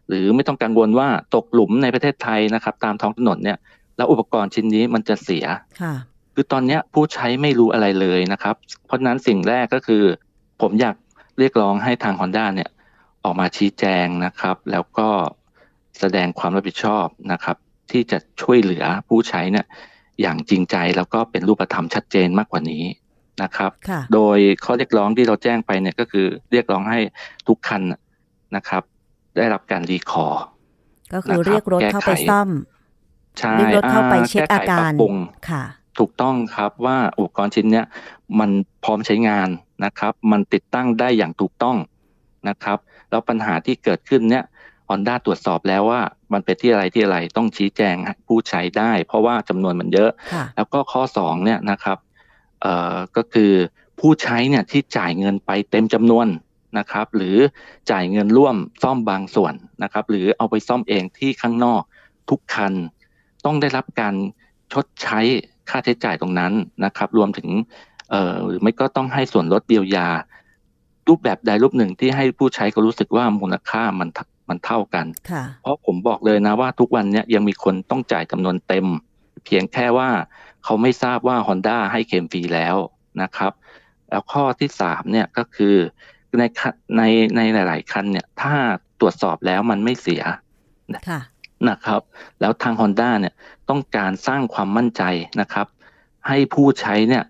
หรือไม่ต้องกังวลว่าตกหลุมในประเทศไทยนะครับ ตามท้องถนนเนี่ย แล้วอุปกรณ์ชิ้นนี้มันจะเสียค่ะคือตอนเนี้ยผู้ใช้ไม่รู้อะไรเลยนะครับ เพราะฉะนั้นสิ่งแรกก็คือ ผมอยากเรียกร้องให้ทาง Honda เนี่ย ออกมาชี้แจงนะครับ แล้วก็แสดงความรับผิดชอบนะครับ ที่จะช่วยเหลือผู้ใช้เนี่ยอย่างจริงใจแล้วก็เป็นรูปธรรมชัดเจนมากกว่านี้นะครับค่ะโดยข้อเรียกร้องที่เราแจ้งไปเนี่ยก็คือเรียกร้องให้ทุกคันนะครับ ได้รับการรีคอร์ก็คือนะครับเรียกรถเข้าไปแก้ไขซ่อมใช่เรียกรถเข้าไปอ่เช็คแไขอาการปบปรุงค่ะ ถูกต้องครับว่าอุปกรณ์ชิ้นเนี้ยมันพร้อมใช้งานนะครับ มันติดตั้งได้อย่างถูกต้องนะครับ แล้วปัญหาที่เกิดขึ้นเนี้ย Honda ตรวจสอบแล้วว่ามันเป็นที่อะไรที่อะไรต้องชี้แจงให้ผู้ใช้ได้ เพราะว่าจำนวนมันเยอะค่ะแล้วก็ข้อสองเนี่ยนะครับเอ่อก็คือผู้ใช้เนี่ยที่จ่ายเงินไปเต็มจำนวน นะครับ หรือจ่ายเงินร่วมซ่อมบางส่วนนะครับ หรือเอาไปซ่อมเองที่ข้างนอกทุกคัน ต้องได้รับการชดใช้ค่าใช้จ่ายตรงนั้นนะครับ รวมถึงเอ่อหรือไม่ก็ต้องให้ส่วนลดเยียวยา รูปแบบใดรูปหนึ่งที่ให้ผู้ใช้เขารู้สึกว่ามูลค่ามันมันเท่ากัน เพราะผมบอกเลยนะว่าทุกวันนี้ยังมีคนต้องจ่ายจำนวนเต็ม เพียงแค่ว่าเขาไม่ทราบว่า Honda ให้เคลมฟรีแล้วนะครับ แล้วข้อที่สามเนี่ยก็คือ ในคันในในหลาย ๆ คันเนี่ย ถ้าตรวจสอบแล้วมันไม่เสียค่ะนะครับ แล้วทาง Honda เนี่ยต้องการสร้างความมั่นใจนะครับ ให้ผู้ใช้เนี่ย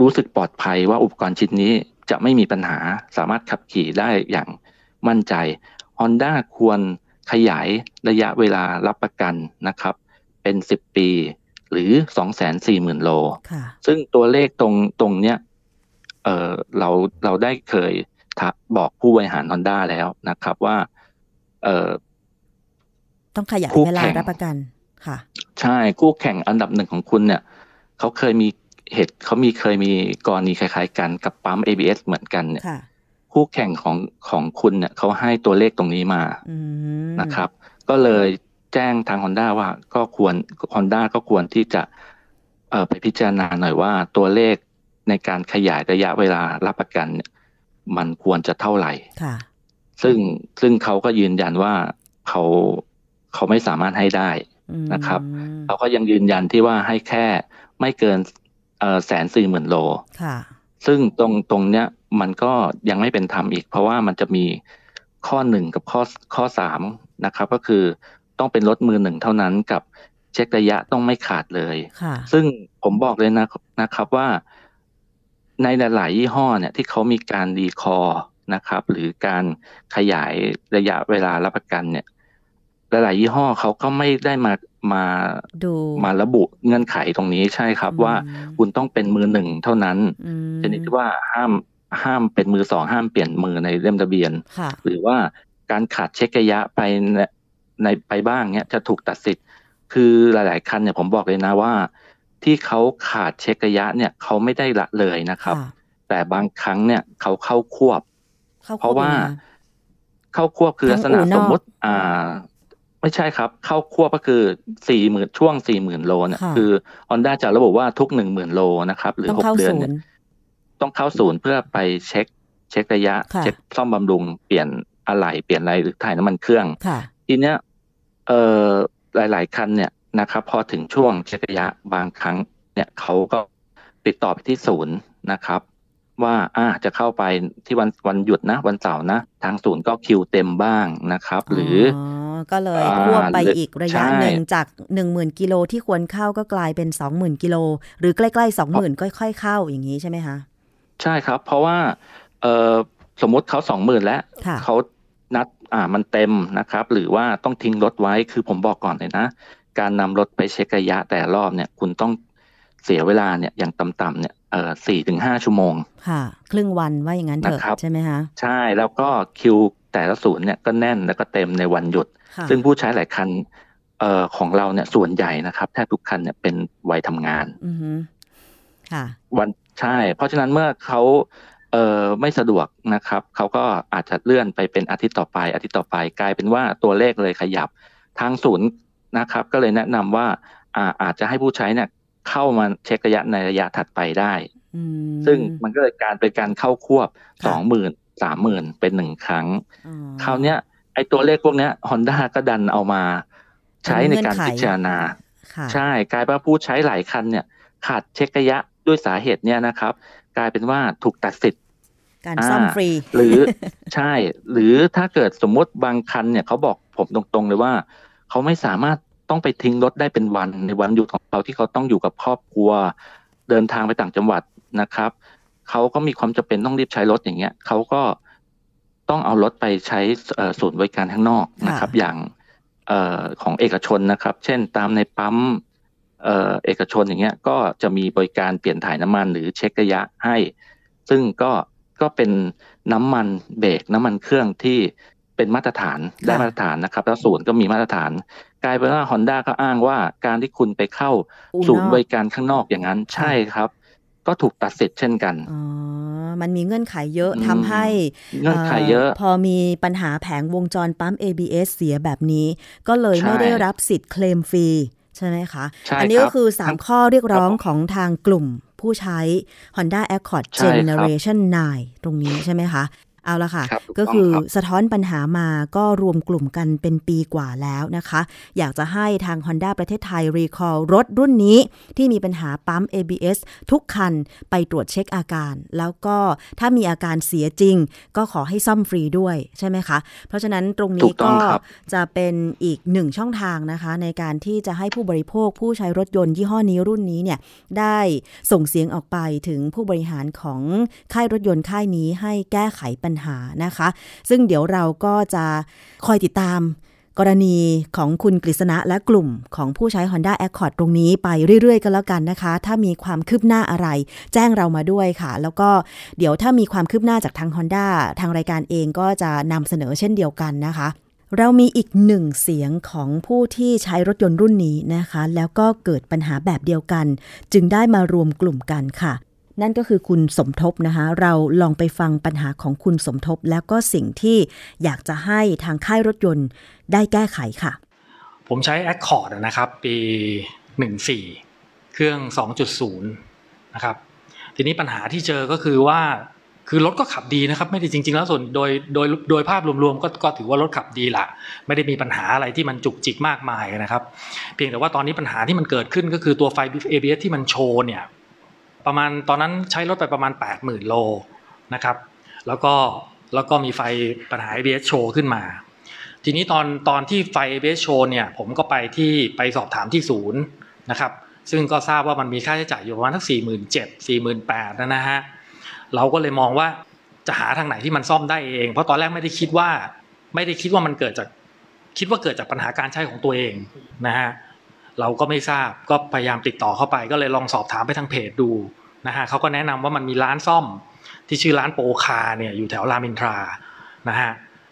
รู้สึกปลอดภัยว่าอุปกรณ์ชิ้นนี้จะไม่มีปัญหาสามารถขับขี่ได้อย่างมั่นใจ Honda ควรขยายระยะเวลารับประกันนะครับ เป็น 10 ปีหรือ 240,000 โลค่ะซึ่งตัวเลขตรงตรงเนี้ย เออเราเราได้เคยทักบอกผู้บริหาร Honda แล้วนะครับว่า เออต้องขยายคู่เวลาแข่งรับประกันค่ะ ใช่คู่แข่งอันดับหนึ่งของคุณเนี่ยเขาเคยมีเหตุเขามีเคยมีกรณีคล้าย ๆ กันกับปั๊ม ABS เหมือนกันเนี่ยค่ะคู่แข่งของของคุณเนี่ยเขาให้ตัวเลขตรงนี้มาอืมนะครับ ก็เลยแจ้งทาง Honda ว่าก็ควร Honda ก็ควรที่จะเอ่อไปพิจารณาหน่อยว่าตัวเลข ในการขยายระยะเวลารับประกันเนี่ยมันควรจะเท่าไหร่ค่ะซึ่งซึ่งเขาก็ยืนยันว่าเขาเขาไม่สามารถให้ได้อืมนะครับเขาก็ยังยืนยันที่ว่าให้แค่ไม่เกินเอ่อแสนสี่หมื่นโลค่ะซึ่งตรงตรงเนี้ยมันก็ยังไม่เป็นธรรมอีก เพราะว่ามันจะมีข้อหนึ่งกับข้อข้อสามนะครับ ก็คือต้องเป็นรถมือหนึ่งเท่านั้นกับเช็คระยะต้องไม่ขาดเลยค่ะซึ่งผมบอกเลยนะนะครับว่า ในหลาย ๆ ยี่ห้อเนี่ยที่เขามีการรีคอร์นะครับ หรือการขยายระยะเวลารับประกันเนี่ยหลาย ๆ ยี่ห้อเขาก็ไม่ได้มามาดูมาระบุเงื่อนไขตรงนี้ใช่ครับว่าอืมคุณต้องเป็นมือหนึ่งเท่านั้นอืมชนิดที่ว่าห้ามห้ามเป็นมือสองห้ามเปลี่ยนมือในเล่มทะเบียนค่ะหรือว่าการขาดเช็คระยะไปในในไปบ้างเนี่ยจะถูกตัดสิทธิ์ คือหลาย ๆ คันเนี่ยผมบอกเลยนะว่า ที่เขาขาดเช็คระยะเนี่ยเขาไม่ได้ละเลยนะครับค่ะแต่บางครั้งเนี่ยเขาเข้าควบเข้าเพราะว่าควบอยู่นเข้าควบคือทั้ลังกษณะอู่นอกสมมติ อ่า ไม่ใช่ครับ เข้าควบก็คือสี่หมื่นช่วงสี่หมื่นโลเนี่ยค่ะคือ Honda จะระบุว่าทุกหนึ่งหมื่นโลนะครับ หรือต้องหกเข้าเดือนศูเนี่ยนย์ต้องเข้าศูนย์เพื่อไปเช็ค เช็คระยะค่ะเช็คซ่อมบำรุงเปลี่ยนอะไหล่เปลี่ยนอะไรหรือถ่ายน้ำมันเครื่องค่ะทีเนี้ยเอ่อหลาย ๆ คันเนี่ย นะครับ พอถึงช่วงเช็คระยะบางครั้งเนี่ยเขาก็ติดต่อไปที่ศูนย์นะครับ ว่าอ่าจะเข้าไปที่วันวันหยุดนะ วันเสาร์นะ ทางศูนย์ก็คิวเต็มบ้างนะครับ หรืออก็เลยอ่าควบไปหรืออีกระยะใช่หนึ่งจากหนึ่งหมื่นกิโลที่ควรเข้าก็กลายเป็นสองหมื่นกิโลหรือใกล้ๆสองหมื่นค่อยๆเข้าอย่างนี้ใช่ไหมคะใช่ครับ เพราะว่าเออสมมุติเขาสองหมื่นแล้วค่ะเขานัดอ่ามันเต็มนะครับ หรือว่าต้องทิ้งรถไว้คือผมบอกก่อนเลยนะ การนำรถไปเช็คระยะแต่รอบเนี่ยคุณต้องเสียเวลาเนี่ยอย่างต่ำๆเนี่ยเออสี่ถึงห้าชั่วโมง ค่ะ ครึ่งวันว่าอย่างนั้นเถอะใช่ไหมคะใช่แล้วก็คิวแต่ละศูนย์เนี่ยก็แน่นแล้วก็เต็มในวันหยุด ซึ่งผู้ใช้หลายคันเอ่อของเราเนี่ยส่วนใหญ่นะครับแทบทุกคันเนี่ยเป็นวัยทำงานอืค่ะ วันใช่ เพราะฉะนั้นเมื่อเขาเอ่อไม่สะดวกนะครับ เขาก็อาจจะเลื่อนไปเป็นอาทิตย์ต่อไป อาทิตย์ต่อไปกลายเป็นว่าตัวเลขเลยขยับ ทางศูนย์ นะครับ ก็เลยแนะนำว่าอาอาจจะให้ผู้ใช้เนี่ยเข้ามาเช็คระยะในระยะถัดไปได้ ซึ่งมันก็เลยการเป็นการเข้าควบสองหมื่นสามหมื่นเป็นหนึ่งครั้ง คราวเนี้ยไอตัวเลขพวกเนี้ยฮอนด้าก็ดันเอามาใช้ในการพิจารณา ใช่กลายเป็นผู้ใช้หลายคันเนี่ย ขาดเช็คระยะด้วยสาเหตุเนี้ยนะครับ กลายเป็นว่าถูกตัดสิทธิ์การซ่อมฟรี หรือใช่ หรือถ้าเกิดสมมติบางคันเนี่ยเขาบอกผมตรงๆเลยว่า เขาไม่สามารถต้องไปทิ้งรถได้เป็นวันในวันหยุดของเขาที่เขาต้องอยู่กับครอบครัว เดินทางไปต่างจังหวัดนะครับเขาก็มีความจำเป็นต้องรีบใช้รถอย่างเงี้ยเขาก็ต้องเอารถไปใช้ศูนย์บริการข้างนอกนะครับ อย่างอของเอกชนนะครับ เช่นตามในปั๊มเอกชนอย่างเงี้ยก็จะมีบริการเปลี่ยนถ่ายน้ำมันหรือเช็คระยะให้ ซึ่งก็ก็เป็นน้ำมันเบรกน้ำมันเครื่องที่ เป็นมาตรฐานได้มาตรฐานนะครับ แล้วศูนย์ก็มีมาตรฐาน กลายเป็นว่าฮอนด้าก็อ้างว่าการที่คุณไปเข้าศูนย์บริการข้างนอกอย่างนั้นใช่ครับ ก็ถูกตัดสิทธิ์เช่นกันอ๋อมันมีเงื่อนไขเยอะทำให้เงื่อนไขเยอะ พอมีปัญหาแผงวงจรปั๊ม ABS เสียแบบนี้ ก็เลยไม่ได้รับสิทธิ์เคลมฟรีใช่ไหมคะ อันนี้ก็คือ 3 ข้อเรียกร้องของทางกลุ่มผู้ใช้ Honda Accord Generation 9 ตรงนี้ใช่ไหมคะ เอาละค่ะ ก็คือสะท้อนปัญหามาก็รวมกลุ่มกันเป็นปีกว่าแล้วนะคะ อยากจะให้ทาง Honda ประเทศไทย รีคอร์รถรุ่นนี้ที่มีปัญหาปั๊ม ABS ทุกคันไปตรวจเช็คอาการ แล้วก็ถ้ามีอาการเสียจริง ก็ขอให้ซ่อมฟรีด้วยใช่ไหมคะ เพราะฉะนั้นตรงนี้ก็จะเป็นอีกหนึ่งช่องทางนะคะ ในการที่จะให้ผู้บริโภคผู้ใช้รถยนต์ยี่ห้อนี้รุ่นนี้เนี่ยได้ส่งเสียงออกไปถึงผู้บริหารของค่ายรถยนต์ค่ายนี้ให้แก้ไขปัญหานะคะ ซึ่งเดี๋ยวเราก็จะคอยติดตาม กรณีของคุณกฤษณะและกลุ่มของผู้ใช้ Honda Accord ตรงนี้ไปเรื่อยๆกันแล้วกันนะคะ ถ้ามีความคืบหน้าอะไร แจ้งเรามาด้วยค่ะ แล้วก็เดี๋ยวถ้ามีความคืบหน้าจากทาง Honda ทางรายการเองก็จะนำเสนอเช่นเดียวกันนะคะเรามีอีกหนึ่งเสียงของผู้ที่ใช้รถยนต์รุ่นนี้นะคะ แล้วก็เกิดปัญหาแบบเดียวกัน จึงได้มารวมกลุ่มกันค่ะ นั่นก็คือคุณสมทบนะคะ เราลองไปฟังปัญหาของคุณสมทบ แล้วก็สิ่งที่อยากจะให้ทางค่ายรถยนต์ได้แก้ไขค่ะ ผมใช้ Accord นะครับ ปี 14 เครื่อง 2.0 นะครับ ทีนี้ปัญหาที่เจอก็คือว่าคือรถก็ขับดีนะครับไม่ได้จริง ๆ แล้วส่วนโดยโดยโดยภาพรวมๆก็ก็ถือว่ารถขับดีละไม่ได้มีปัญหาอะไรที่มันจุกจิกมากมายนะครับ เพียงแต่ว่าตอนนี้ปัญหาที่มันเกิดขึ้นก็คือตัวไฟ ABS ที่มันโชว์เนี่ย ประมาณตอนนั้นใช้รถไปประมาณ 80,000 โลนะครับ แล้วก็แล้วก็มีไฟปัญหา ABS โชว์ขึ้นมา ทีนี้ตอนตอนที่ไฟ ABS โชว์เนี่ยผมก็ไปที่ไปสอบถามที่ศูนย์นะครับ ซึ่งก็ทราบว่ามันมีค่าใช้จ่ายอยู่ประมาณทั้งสี่หมื่นเจ็ดสี่หมื่นแปดนะฮะเราก็เลยมองว่าจะหาทางไหนที่มันซ่อมได้เอง เพราะตอนแรกไม่ได้คิดว่า ไม่ได้คิดว่ามันเกิดจากคิดว่าเกิดจากปัญหาการใช้ของตัวเองนะฮะ เราก็ไม่ทราบก็พยายามติดต่อเข้าไป ก็เลยลองสอบถามไปทางเพจดูนะฮะเขาก็แนะนำว่ามันมีร้านซ่อมที่ชื่อร้านโปคาเนี่ยอยู่แถวรามินทรานะฮะ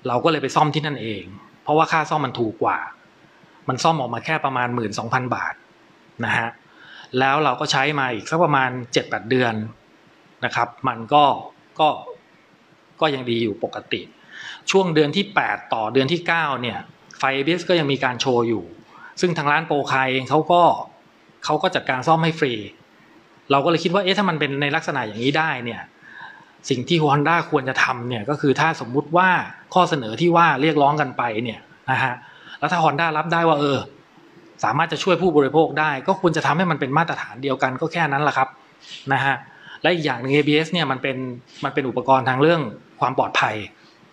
เราก็เลยไปซ่อมที่นั่นเอง เพราะว่าค่าซ่อมมันถูกกว่า มันซ่อมออกมาแค่ประมาณหมื่นสองพันบาทนะฮะแล้วเราก็ใช้มาอีกสักประมาณเจ็ดแปดเดือนนะครับ มันก็ก็ก็ยังดีอยู่ปกติ ช่วงเดือนที่แปดต่อเดือนที่เก้าเนี่ยไฟเบสก็ยังมีการโชว์อยู่ ซึ่งทางร้านโปรคายเองเขาก็เขาก็จัดการซ่อมให้ฟรี เราก็เลยคิดว่าเอ๊ะถ้ามันเป็นในลักษณะอย่างนี้ได้เนี่ยสิ่งที่ Honda ควรจะทำเนี่ยก็คือถ้าสมมุติว่าข้อเสนอที่ว่าเรียกร้องกันไปเนี่ยนะฮะแล้วถ้า Honda รับได้ว่าเออ สามารถจะช่วยผู้บริโภคได้ ก็ควรจะทำให้มันเป็นมาตรฐานเดียวกันก็แค่นั้นแหละครับนะฮะและอีกอย่างหนึ่ง ABS เนี่ยมันเป็นมันเป็นอุปกรณ์ทางเรื่องความปลอดภัย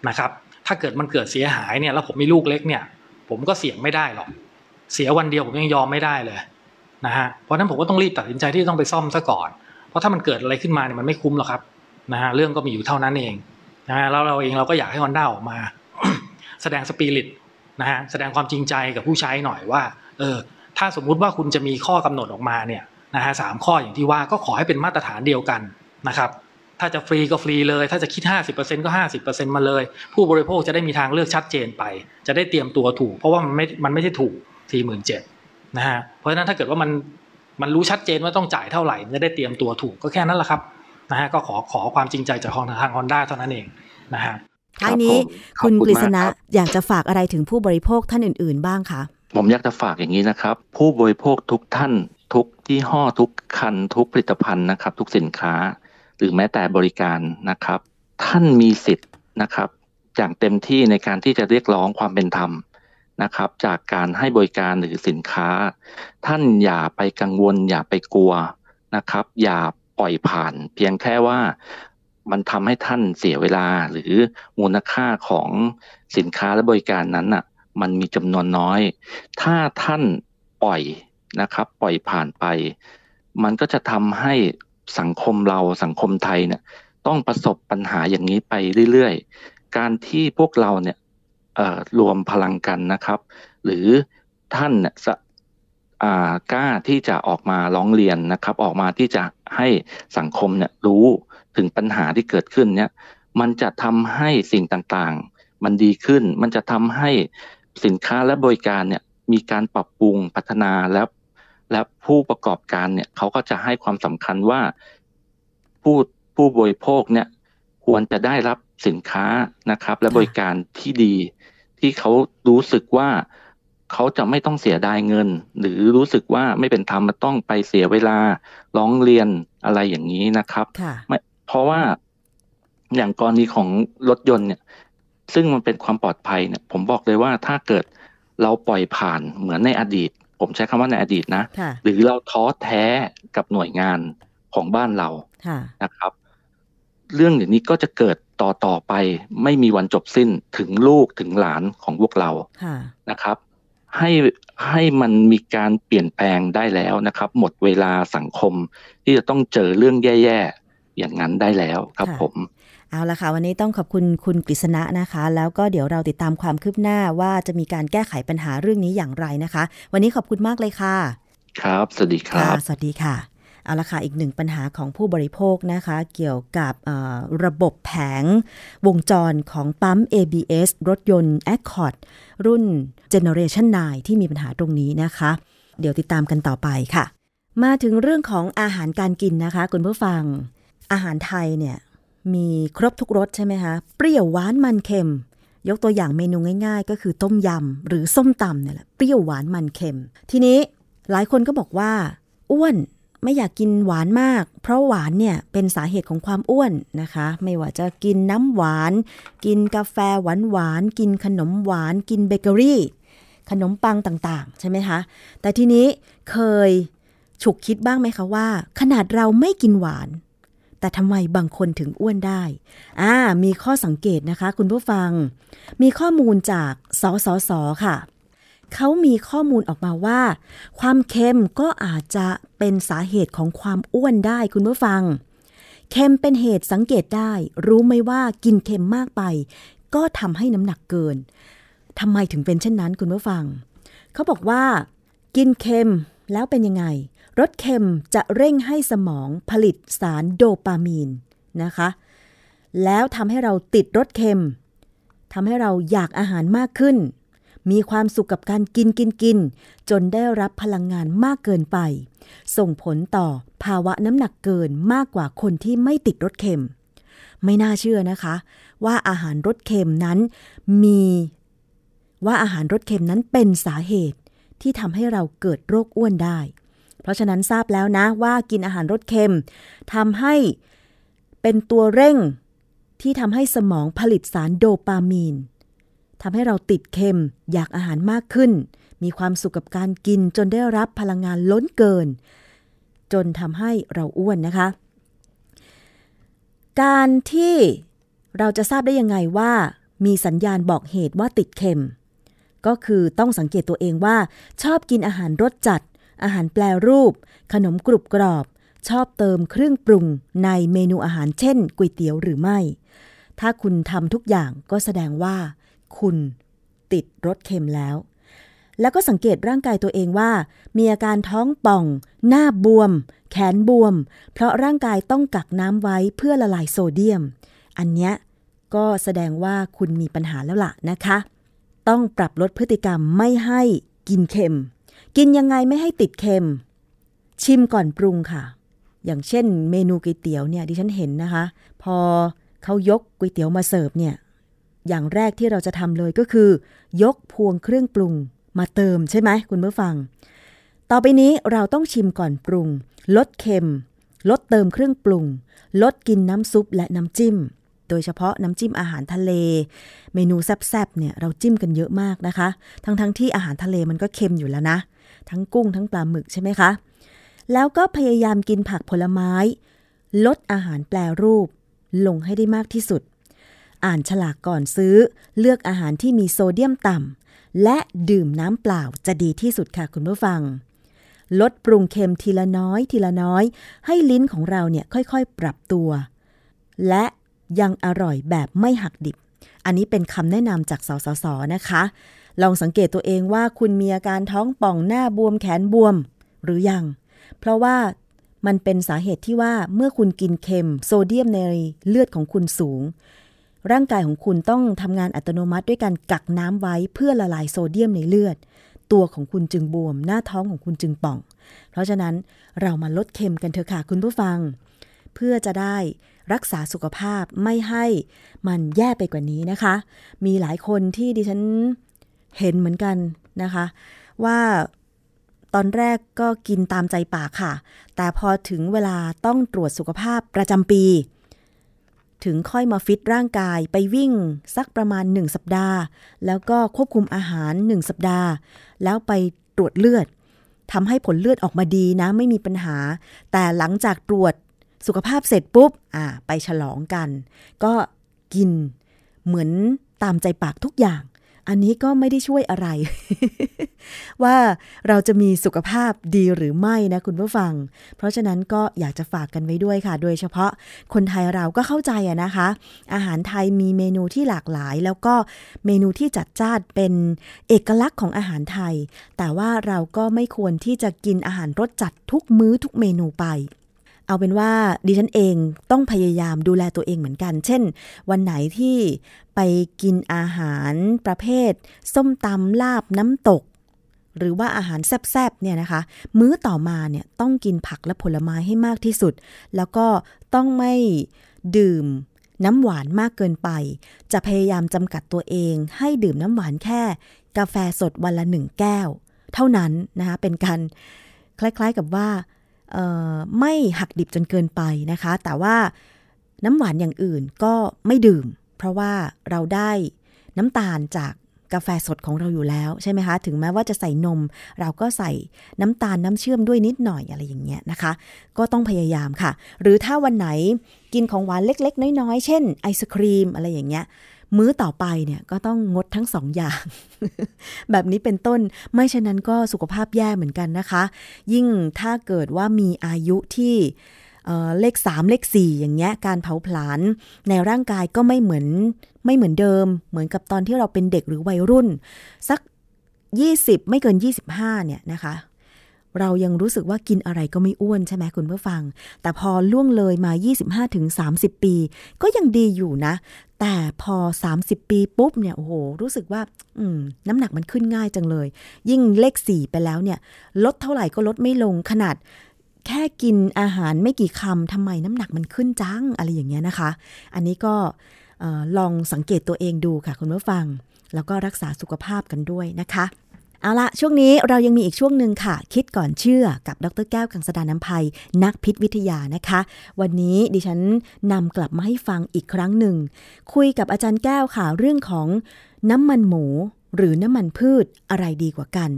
นะครับ ถ้าเกิดมันเกิดเสียหายเนี่ยแล้วผมมีลูกเล็กเนี่ย ผมก็เสี่ยงไม่ได้หรอก เสียวันเดียวผมยังยอมไม่ได้เลยนะฮะเพราะนั้นผมก็ต้องรีบตัดสินใจที่ต้องไปซ่อมซะก่อน เพราะถ้ามันเกิดอะไรขึ้นมาเนี่ยมันไม่คุ้มหรอกครับนะฮะเรื่องก็มีอยู่เท่านั้นเองนะฮะแล้วเราเองเราก็อยากให้ฮอนด้าออกมา แสดงสปิริตนะฮะแสดงความจริงใจกับผู้ใช้หน่อยว่าเออถ้าสมมุติว่าคุณจะมีข้อกำหนดออกมาเนี่ยนะฮะสามข้ออย่างที่ว่าก็ขอให้เป็นมาตรฐานเดียวกันนะครับถ้าจะฟรีก็ฟรีเลย ถ้าจะคิด 50%ก็ 50%มาเลย ผู้บริโภคจะได้มีทางเลือกชัดเจนไป จะได้เตรียมตัวถูก เพราะว่ามันไม่มันไม่ใช่ถูก 47,000นะฮะเพราะฉะนั้นถ้าเกิดว่ามันมันรู้ชัดเจนว่าต้องจ่ายเท่าไหร่จะได้เตรียมตัวถูกก็แค่นั้นแหละครับนะฮะก็ขอขอความจริงใจจากทางทางฮอนด้าเท่านั้นเองนะฮะท้ายนี้ครับผมคุณขอบคุณกฤษณะมากครับอยากจะฝากอะไรถึงผู้บริโภคท่านอื่น ๆ บ้างคะผมอยากจะฝากอย่างนี้นะครับ ผู้บริโภคทุกท่านทุกยี่ห้อทุกคัน ทุกผลิตภัณฑ์นะครับ ทุกสินค้า หรือแม้แต่บริการนะครับ ท่านมีสิทธิ์นะครับ อย่างเต็มที่ในการที่จะเรียกร้องความเป็นธรรม นะครับ จากการให้บริการหรือสินค้า ท่านอย่าไปกังวล อย่าไปกลัวนะครับ อย่าปล่อยผ่าน เพียงแค่ว่ามันทำให้ท่านเสียเวลาหรือมูลค่าของสินค้าและบริการนั้นน่ะ มันมีจำนวนน้อย ถ้าท่านปล่อยนะครับ ปล่อยผ่านไป มันก็จะทำให้สังคมเราสังคมไทยเนี่ย ต้องประสบปัญหาอย่างนี้ไปเรื่อยๆ การที่พวกเราเนี่ย รวมพลังกันนะครับ หรือท่านเนี่ยจะกล้าที่จะออกมาร้องเรียนนะครับ ออกมาที่จะให้สังคมเนี่ยรู้ถึงปัญหาที่เกิดขึ้นเนี่ย มันจะทำให้สิ่งต่างๆ มันดีขึ้น มันจะทำให้สินค้าและบริการเนี่ยมีการปรับปรุงพัฒนาแล้วและผู้ประกอบการเนี่ยเขาก็จะให้ความสำคัญว่าผู้ผู้บริโภคเนี่ยควรจะได้รับสินค้านะครับ และบริการที่ดี ที่เขารู้สึกว่าเขาจะไม่ต้องเสียดายเงิน หรือรู้สึกว่าไม่เป็นธรรมมันต้องไปเสียเวลาร้องเรียนอะไรอย่างนี้นะครับค่ะไม่เพราะว่าอย่างกรณีของรถยนต์เนี่ย ซึ่งมันเป็นความปลอดภัยเนี่ย ผมบอกเลยว่าถ้าเกิดเราปล่อยผ่านเหมือนในอดีต ผมใช้คำว่าในอดีตนะค่ะหรือเราท้อแท้กับหน่วยงานของบ้านเราค่ะนะครับ เรื่องอย่างนี้ก็จะเกิดต่อต่อไป ไม่มีวันจบสิ้นถึงลูกถึงหลานของพวกเราค่ะนะครับ ให้ให้มันมีการเปลี่ยนแปลงได้แล้วนะครับ หมดเวลาสังคม ที่จะต้องเจอเรื่องแย่ๆอย่างนั้นได้แล้วครับค่ะผมเอาละค่ะ วันนี้ต้องขอบคุณคุณกฤษณะนะคะ แล้วก็เดี๋ยวเราติดตามความคืบหน้าว่าจะมีการแก้ไขปัญหาเรื่องนี้อย่างไรนะคะ วันนี้ขอบคุณมากเลยค่ะ ครับ สวัสดีครับ สวัสดีค่ะ เอาละค่ะอีกหนึ่งปัญหาของผู้บริโภคนะคะ เกี่ยวกับระบบแผง วงจรของปั๊ม ABS รถยนต์ Accord รุ่น Generation 9 ที่มีปัญหาตรงนี้นะคะ เดี๋ยวติดตามกันต่อไปค่ะ มาถึงเรื่องของอาหารการกินนะคะ คุณผู้ฟัง อาหารไทยเนี่ยมีครบทุกรสใช่ไหมคะ เปรี้ยวหวานมันเค็ม ยกตัวอย่างเมนูง่าย ๆ ก็คือต้มยำหรือส้มตำเนี่ยแหละเปรี้ยวหวานมันเค็ม ทีนี้หลายคนก็บอกว่า อ้วน ไม่อยากกินหวานมาก เพราะหวานเนี่ยเป็นสาเหตุของความอ้วนนะคะ ไม่ว่าจะกินน้ำหวาน กินกาแฟหวานหวานกินขนมหวานกินเบเกอรี่ ขนมปังต่างๆ ใช่ไหมคะ แต่ทีนี้เคยฉุกคิดบ้างไหมคะว่า ขนาดเราไม่กินหวาน แต่ทำไมบางคนถึงอ้วนได้อ่ามีข้อสังเกตนะคะ คุณผู้ฟัง มีข้อมูลจากสสสค่ะ เขามีข้อมูลออกมาว่า ความเค็มก็อาจจะเป็นสาเหตุของความอ้วนได้คุณผู้ฟัง เค็มเป็นเหตุสังเกตได้ รู้ไหมว่ากินเค็มมากไป ก็ทำให้น้ำหนักเกินทำไมถึงเป็นเช่นนั้นคุณผู้ฟัง เขาบอกว่า กินเค็มแล้วเป็นยังไง รสเค็มจะเร่งให้สมองผลิตสารโดปามีนนะคะ แล้วทำให้เราติดรสเค็มทำให้เราอยากอาหารมากขึ้น มีความสุขกับการกินกินกิน จนได้รับพลังงานมากเกินไป ส่งผลต่อภาวะน้ำหนักเกินมากกว่าคนที่ไม่ติดรสเค็ม ไม่น่าเชื่อนะคะ ว่าอาหารรสเค็มนั้นมีว่าอาหารรสเค็มนั้นเป็นสาเหตุที่ทำให้เราเกิดโรคอ้วนได้ เพราะฉะนั้นทราบแล้วนะว่ากินอาหารรสเค็มทำให้เป็นตัวเร่งที่ทำให้สมองผลิตสารโดปามีน ทำให้เราติดเค็มอยากอาหารมากขึ้น มีความสุขกับการกินจนได้รับพลังงานล้นเกิน จนทำให้เราอ้วนนะคะ การที่เราจะทราบได้ยังไงว่า มีสัญญาณบอกเหตุว่าติดเค็ม ก็คือต้องสังเกตตัวเองว่า ชอบกินอาหารรสจัด อาหารแปลรูป ขนมกรุบกรอบ ชอบเติมเครื่องปรุงในเมนูอาหารเช่นก๋วยเตี๋ยวหรือไม่ ถ้าคุณทำทุกอย่างก็แสดงว่า คุณติดรสเค็มแล้ว แล้วก็สังเกตร่างกายตัวเองว่า มีอาการท้องป่อง หน้าบวม แขนบวม เพราะร่างกายต้องกักน้ำไว้เพื่อละลายโซเดียม อันเนี้ยก็แสดงว่าคุณมีปัญหาแล้วล่ะนะคะ ต้องปรับลดพฤติกรรมไม่ให้กินเค็ม กินยังไงไม่ให้ติดเค็ม ชิมก่อนปรุงค่ะ อย่างเช่นเมนูก๋วยเตี๋ยวเนี่ยดิฉันเห็นนะคะ พอเขายกก๋วยเตี๋ยวมาเสิร์ฟเนี่ย อย่างแรกที่เราจะทำเลยก็คือ ยกพวงเครื่องปรุงมาเติมใช่ไหมคุณผู้ฟัง ต่อไปนี้เราต้องชิมก่อนปรุง ลดเค็ม ลดเติมเครื่องปรุง ลดกินน้ำซุปและน้ำจิ้ม โดยเฉพาะน้ำจิ้มอาหารทะเล เมนูแซ่บๆเนี่ยเราจิ้มกันเยอะมากนะคะ ทั้งๆทที่อาหารทะเลมันก็เค็มอยู่แล้วนะ ทั้งกุ้งทั้งปลาหมึกใช่ไหมคะ แล้วก็พยายามกินผักผลไม้ ลดอาหารแปรรูป ลงให้ได้มากที่สุด อ่านฉลากก่อนซื้อ เลือกอาหารที่มีโซเดียมต่ำ และดื่มน้ำเปล่าจะดีที่สุดค่ะคุณผู้ฟัง ลดปรุงเค็มทีละน้อยทีละน้อย ให้ลิ้นของเราเนี่ยค่อยๆ ปรับตัว และยังอร่อยแบบไม่หักดิบ อันนี้เป็นคำแนะนำจากสสสนะคะ ลองสังเกตตัวเองว่าคุณมีอาการท้องป่องหน้าบวมแขนบวม หรือยัง เพราะว่ามันเป็นสาเหตุที่ว่าเมื่อคุณกินเค็ม โซเดียมในเลือดของคุณสูง ร่างกายของคุณต้องทำงานอัตโนมัติด้วยการกักน้ำไว้เพื่อละลายโซเดียมในเลือด ตัวของคุณจึงบวม หน้าท้องของคุณจึงป่อง เพราะฉะนั้นเรามาลดเค็มกันเถอะค่ะคุณผู้ฟัง เพื่อจะได้รักษาสุขภาพไม่ให้มันแย่ไปกว่านี้นะคะ มีหลายคนที่ดิฉันเห็นเหมือนกันนะคะ ว่าตอนแรกก็กินตามใจปากค่ะ แต่พอถึงเวลาต้องตรวจสุขภาพประจำปี ถึงค่อยมาฟิตร่างกายไปวิ่งสักประมาณ 1 สัปดาห์ แล้วก็ควบคุมอาหาร 1 สัปดาห์ แล้วไปตรวจเลือดทำให้ผลเลือดออกมาดีนะไม่มีปัญหา แต่หลังจากตรวจสุขภาพเสร็จปุ๊บอ่าไปฉลองกัน ก็กินเหมือนตามใจปากทุกอย่าง อันนี้ก็ไม่ได้ช่วยอะไร ว่าเราจะมีสุขภาพดีหรือไม่นะคุณผู้ฟัง เพราะฉะนั้นก็อยากจะฝากกันไว้ด้วยค่ะ โดยเฉพาะคนไทยเราก็เข้าใจอะนะคะ อาหารไทยมีเมนูที่หลากหลาย แล้วก็เมนูที่จัดจ้านเป็นเอกลักษณ์ของอาหารไทย แต่ว่าเราก็ไม่ควรที่จะกินอาหารรสจัดทุกมื้อทุกเมนูไป เอาเป็นว่าดิฉันเองต้องพยายามดูแลตัวเองเหมือนกัน เช่น วันไหนที่ไปกินอาหารประเภท ส้มตำลาบน้ำตก หรือว่าอาหารแซ่บๆเนี่ยนะคะ มื้อต่อมาเนี่ยต้องกินผักและผลไม้ให้มากที่สุด แล้วก็ต้องไม่ดื่มน้ำหวานมากเกินไป จะพยายามจำกัดตัวเอง ให้ดื่มน้ำหวานแค่ กาแฟสดวันละหนึ่งแก้ว เท่านั้นนะคะเป็นการคล้ายๆกับว่า ไม่หักดิบจนเกินไปนะคะ แต่ว่าน้ำหวานอย่างอื่นก็ไม่ดื่ม เพราะว่าเราได้น้ำตาลจากกาแฟสดของเราอยู่แล้วใช่ไหมคะ ถึงแม้ว่าจะใส่นม เราก็ใส่น้ำตาลน้ำเชื่อมด้วยนิดหน่อยอะไรอย่างเงี้ยนะคะ ก็ต้องพยายามค่ะ หรือถ้าวันไหนกินของหวานเล็ก ๆ น้อย ๆ เช่นไอศครีมอะไรอย่างเงี้ย มื้อต่อไปเนี่ยก็ต้องงดทั้งสองอย่าง แบบนี้เป็นต้นไม่เช่นนั้นก็สุขภาพแย่เหมือนกันนะคะ ยิ่งถ้าเกิดว่ามีอายุที่เลข 3 เลข 4 อย่างเงี้ยการเผาผลาญในร่างกายก็ไม่เหมือนไม่เหมือนเดิม เหมือนกับตอนที่เราเป็นเด็กหรือวัยรุ่น สัก 20 ไม่เกิน 25เนี่ยนะคะ เรายังรู้สึกว่ากินอะไรก็ไม่อ้วนใช่ไหมคุณผู้ฟัง แต่พอล่วงเลยมา 25-30 ปี ก็ยังดีอยู่นะ แต่พอ 30 ปีปุ๊บเนี่ยโอ้โห รู้สึกว่าน้ำหนักมันขึ้นง่ายจังเลย ยิ่งเลข 4 ไปแล้วเนี่ย ลดเท่าไหร่ก็ลดไม่ลงขนาดแค่กินอาหารไม่กี่คำทำไมน้ำหนักมันขึ้นจังอะไรอย่างเงี้ยนะคะ อันนี้ก็ลองสังเกตตัวเองดูค่ะคุณผู้ฟัง แล้วก็รักษาสุขภาพกันด้วยนะคะ เอาละช่วงนี้เรายังมีอีกช่วงหนึ่งค่ะ คิดก่อนเชื่อกับดรแก้วกังสดานน้ำภัย นักพิษวิทยานะคะ วันนี้ดิฉันนำกลับมาให้ฟังอีกครั้งหนึ่ง คุยกับอาจารย์แก้วค่ะ เรื่องของน้ำมันหมู หรือน้ำมันพืชอะไรดีกว่ากัน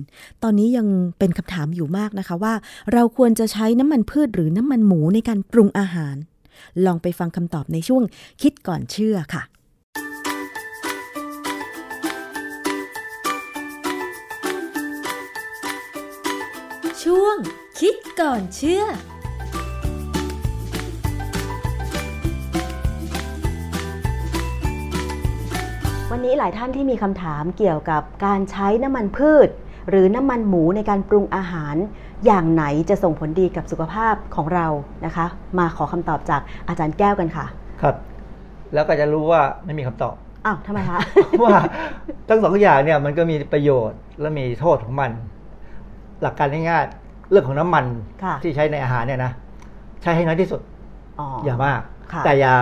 ตอนนี้ยังเป็นคำถามอยู่มากนะคะว่า เราควรจะใช้น้ำมันพืชหรือน้ำมันหมูในการปรุงอาหาร ลองไปฟังคำตอบในช่วง คิดก่อนเชื่อค่ะ ช่วง คิดก่อนเชื่อวันนี้หลายท่านที่มีคำถามเกี่ยวกับการใช้น้ำมันพืช หรือน้ำมันหมูในการปรุงอาหาร อย่างไหนจะส่งผลดีกับสุขภาพของเรานะคะ มาขอคำตอบจากอาจารย์แก้วกันค่ะ ครับ แล้วก็จะรู้ว่าไม่มีคำตอบอ้าวทำไมคะว่าทั้งสองอย่างเนี่ยมันก็มีประโยชน์และมีโทษของมัน หลักการง่ายๆเรื่องของน้ำมันค่ะที่ใช้ในอาหารเนี่ยนะใช้ให้น้อยที่สุดอ๋ออย่ามากค่ะแต่อย่า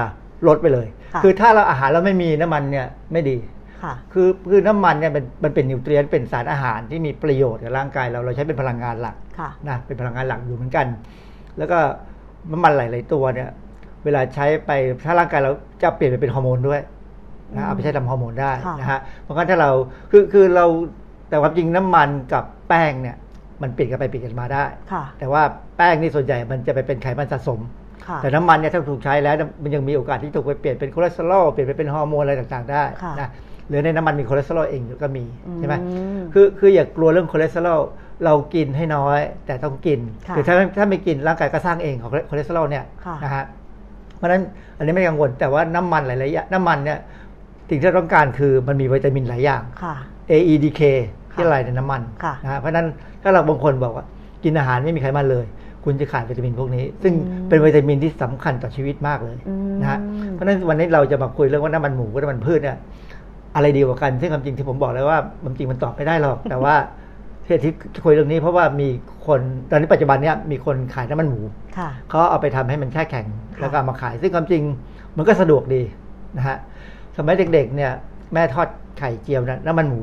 ลดไปเลยค่ะคือถ้าเราอาหารเราไม่มีน้ำมันเนี่ยไม่ดีค่ะคือคือน้ำมันเนี่ยมันมันเป็นนิวเทรียนต์เป็นสารอาหารที่มีประโยชน์กับร่างกายเราเราใช้เป็นพลังงานหลักค่ะนะเป็นพลังงานหลักอยู่เหมือนกัน แล้วก็น้ำมันหลาย ๆ ตัวเนี่ย เวลาใช้ไปถ้าร่างกายเราจะเปลี่ยนไปเป็นฮอร์โมนด้วยอืมนะเอาไปใช้ทำฮอร์โมนได้ค่ะนะฮะเพราะงั้นถ้าเราคือคือเราแต่ความจริงน้ำมันกับแป้งเนี่ย มันเปลี่ยนกันไปเปลี่ยนกันมาได้ค่ะแต่ว่าแป้งนี่ส่วนใหญ่มันจะไปเป็นไขมันสะสมค่ะแต่น้ำมันเนี่ยถ้าถูกใช้แล้วมันยังมีโอกาสที่ถูกไปเปลี่ยนเป็นคอเลสเตอรอลเปลี่ยนไปเป็นฮอร์โมนอะไรต่างๆได้ค่ะนะหรือในน้ำมันมีคอเลสเตอรอลเองอยู่ก็มีใช่ไหมอืมคือคืออย่ากลัวเรื่องคอเลสเตอรอลเรากินให้น้อย แต่ต้องกินค่ะคือถ้าถ้าไม่กินร่างกายก็สร้างเองของคอเลสเตอรอลเนี่ยค่ะนะฮะเพราะฉะนั้นอันนี้ไม่กังวลแต่ว่าน้ำมันหลายๆอย่างน้ำมันเนี่ยสิ่งที่เราต้องการคือมันมีวิตามินหลายอย่างค่ะ AEDK ที่ละลายในน้ำมันค่ะนะฮะเพราะฉะนั้นถ้าเราบางคนบอกว่ากินอาหารไม่มีไขมันเลย คุณจะขาดวิตามินพวกนี้ ซึ่งอืมเป็นวิตามินที่สำคัญต่อชีวิตมากเลยอืมนะฮะเพราะฉะนั้นวันนี้เราจะมาคุยเรื่องว่าน้ำมันหมูกับน้ำมันพืชเนี่ยอะไรดีกว่ากัน ซึ่งความจริงที่ผมบอกแล้วว่ามันจริงมันตอบไม่ได้หรอก แต่ว่าเหตุที่คุยเรื่องนี้เพราะว่ามีคนตอนนี้ปัจจุบันเนี้ยมีคนขายน้ำมันหมูค่ะเขาเอาไปทำให้มันแช่แข็งค่ะแล้วก็เอามาขาย ซึ่งความจริงมันก็สะดวกดีนะฮะสมัยเด็กๆเนี่ยแม่ทอดไข่เจียวนะน้ำมันหมู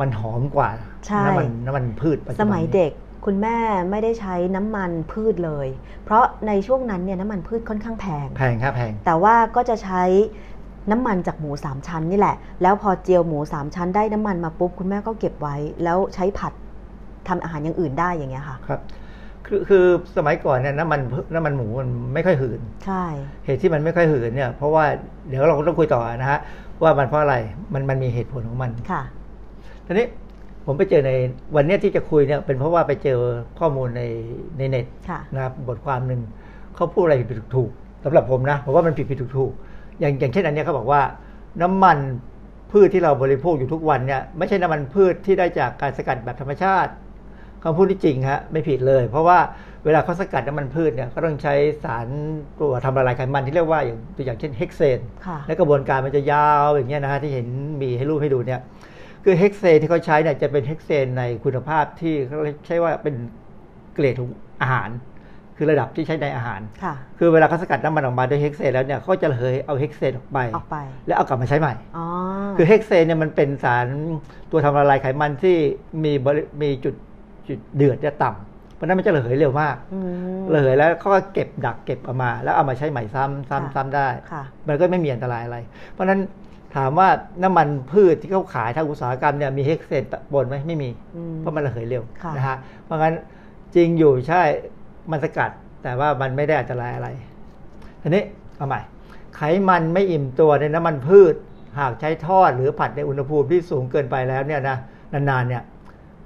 มันหอมกว่าใช่น้ำมันน้ำมันพืชปัจจุสบันมัยนี้เด็กคุณแม่ไม่ได้ใช้น้ำมันพืชเลย เพราะในช่วงนั้นเนี่ยน้ำมันพืชค่อนข้างแพง แพงครับแพง แต่ว่าก็จะใช้น้ำมันจากหมูสามชั้นนี่แหละ แล้วพอเจียวหมูสามชั้นได้น้ำมันมาปุ๊บคุณแม่ก็เก็บไว้ แล้วใช้ผัดทำอาหารอย่างอื่นได้อย่างเงี้ยค่ะ ครับคือคือสมัยก่อนเนี่ยน้ำมันพืน้ำมันหมูมันไม่ค่อยหืนใช่เหตุที่มันไม่ค่อยหืนเนี่ยเพราะว่าเดี๋ยวเราต้องคุยต่อนะฮะว่ามันเพราะอะไรมันมันมีเหตุผลของมันค่ะ ทีนี้ผมไปเจอในวันเนี้ยที่จะคุยเนี่ยเป็นเพราะว่าไปเจอข้อมูลในในเน็ตค่ะนะครับบทความหนึ่งเขาพูดอะไรผิดๆถูกๆสำหรับผมนะผมว่ามันผิดผิดถูกถูกๆอย่างอย่างเช่นอันเนี้ยเขาบอกว่าน้ำมันพืชที่เราบริโภคอยู่ทุกวันเนี่ยไม่ใช่น้ำมันพืชที่ได้จากการสกัดแบบธรรมชาติคำพูดที่จริงฮะไม่ผิดเลย เพราะว่าเวลาเขาสกัดน้ำมันพืชเนี่ยก็ต้องใช้สารตัวทำละลายไขมันที่เรียกว่าอย่างตัวอย่างเช่นเฮกเซนค่ะและกระบวนการมันจะยาวอย่างเงี้ยนะฮะที่เห็นมีให้รูปให้ดูเนี่ย คือเฮกเซนที่เขาใช้เนี่ยจะเป็นเฮกเซนในคุณภาพที่เขาใช้ว่าเป็นเกรดของอาหาร คือระดับที่ใช้ในอาหาร ค่ะ คือเวลาเขาสกัดน้ำมันออกมาด้วยเฮกเซนแล้วเนี่ยเขาจะระเหยเอาเฮกเซนออกไป ออกไป แล้วเอากลับมาใช้ใหม่ อ๋อ คือเฮกเซนเนี่ยมันเป็นสารตัวทำละลายไขมันที่มีบริมีจุดจุดเดือดจะต่ำเพราะฉะนั้นมันจะระเหยเร็วมากอืมระเหยแล้วเขาก็เก็บดักเก็บเอามา แล้วเอามาใช้ใหม่ซ้ำซ้ำค่ะซ้ำได้ค่ะมันก็ไม่มีอันตรายอะไร เพราะฉะนั้น ถามว่าน้ำมันพืชที่เขาขายทางอุตสาหกรรมเนี่ยมีเฮกเซนปนไหมไม่มีอืมเพราะมันระเหยเร็วค่ะนะฮะเพราะงั้นจริงอยู่ใช่มันสกัด แต่ว่ามันไม่ได้อันตรายอะไรทีนี้เอาใหม่ไขมันไม่อิ่มตัวในน้ำมันพืช หากใช้ทอดหรือผัดในอุณหภูมิที่สูงเกินไปแล้วเนี่ยนะนานๆเนี่ย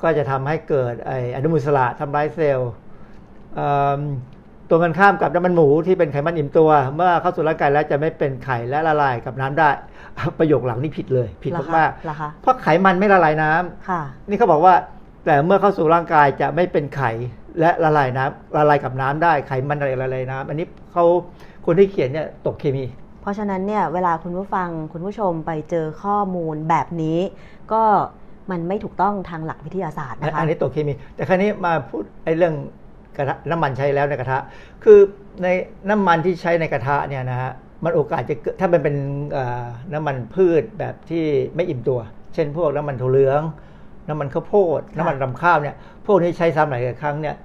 ก็จะทำให้เกิดไอ้อนุมูลอิสระทำลายเซลล์เอิ่มตรงกันข้ามกับน้ำมันหมูที่เป็นไขมันอิ่มตัว เมื่อเข้าสู่ร่างกายแล้วจะไม่เป็นไข่และละลายกับน้ำได้ ประโยคหลังนี่ผิดเลย ผิดเหรอคะมากเหรอคะๆเพราะไขมันไม่ละลายน้ำค่ะนี่เขาบอกว่า แต่เมื่อเข้าสู่ร่างกายจะไม่เป็นไข่และละลายน้ำละลายกับน้ำได้ไขมันอะไรละลายน้ำอันนี้เขาคนที่เขียนเนี่ยตกเคมี เพราะฉะนั้นเนี่ยเวลาคุณผู้ฟังคุณผู้ชมไปเจอข้อมูลแบบนี้ ก็มันไม่ถูกต้องทางหลักวิทยาศาสตร์นะคะอันนี้ตกเคมี แต่ครั้นี้มาพูดไอ้เรื่องกระทะน้ำมันใช้แล้วในกระทะ คือในน้ำมันที่ใช้ในกระทะเนี่ยนะฮะ มันโอกาสจะเกิดถ้ามันเป็นเอ่อน้ำมันพืชแบบที่ไม่อิ่มตัว เช่นพวกน้ำมันถั่วเหลือง น้ำมันข้าวโพดค่ะน้ำมันรำข้าวเนี่ยพวกนี้ใช้ซ้ำหลายครั้งเนี่ย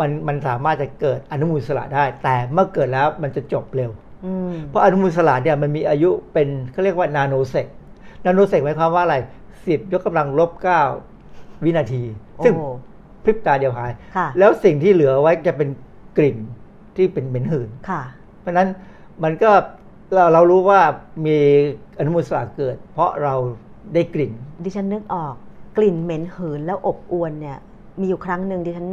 มันมันสามารถจะเกิดอนุมูลอิสระได้ แต่เมื่อเกิดแล้วมันจะจบเร็วอืมเพราะอนุมูลอิสระเนี่ยมันมีอายุเป็นเขาเรียกว่านาโนเซกนาโนเซกหมายความว่าอะไรสิบยกกำลังลบเก้าวินาทีโอ้ซึ่งพริบตาเดียวหายค่ะแล้วสิ่งที่เหลือไว้จะเป็นกลิ่นที่เป็นเหม็นหืนค่ะเพราะฉะนั้นมันก็ เราเรารู้ว่ามีอนุมูลอิสระเกิด เพราะเราได้กลิ่น ดิฉันนึกออกกลิ่นเหม็นหืนแล้วอบอวนเนี่ย มีอยู่ครั้งหนึ่งดิฉัน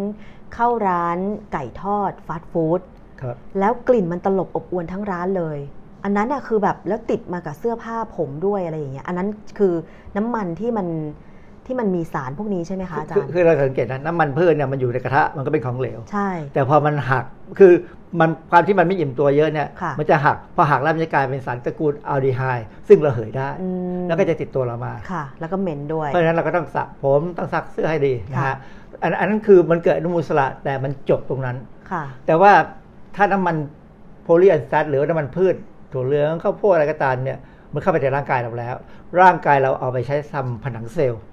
เข้าร้านไก่ทอดฟาสต์ฟู้ดครับแล้วกลิ่นมันตลบอบอวนทั้งร้านเลย อันนั้นอะคือแบบแล้วติดมากับเสื้อผ้าผมด้วยอะไรอย่างเงี้ยอันนั้นคือน้ำมันที่มัน ที่มันมีสารพวกนี้ใช่ไหมคะอาจาคือรยคือเราสังเกตนะน้ำมันพืชเนี่ยมันอยู่ในกระทะมันก็เป็นของเหลว ใช่ แต่พอมันหักคือมันความที่มันไม่อิ่มตัวเยอะเนี่ยค่ะมันจะหักพอหักแล้วมันจะกลายเป็นสารตระกูลอัลดีไฮด์ซึ่งระเหยได้อืมแล้วก็จะติดตัวเรามาค่ะ แล้วก็เหม็นด้วย เพราะฉะนั้นเราก็ต้องสระผมต้องซักเสื้อให้ดีนะค่ะฮะอันอันนั้นคือมันเกิดอนุมูลอิสระแต่มันจบตรงนั้นค่ะ แต่ว่าถ้าน้ำมัน polyunsat หรือว่าน้ำมันพืชถั่วเหลืองข้าวโพดอะไรก็ตามเนี่ยมันเข้าไปในร่างกายเราแล้ว ร่างกายเราเอาไปใช้ทำผนังเซลล์ค่ะ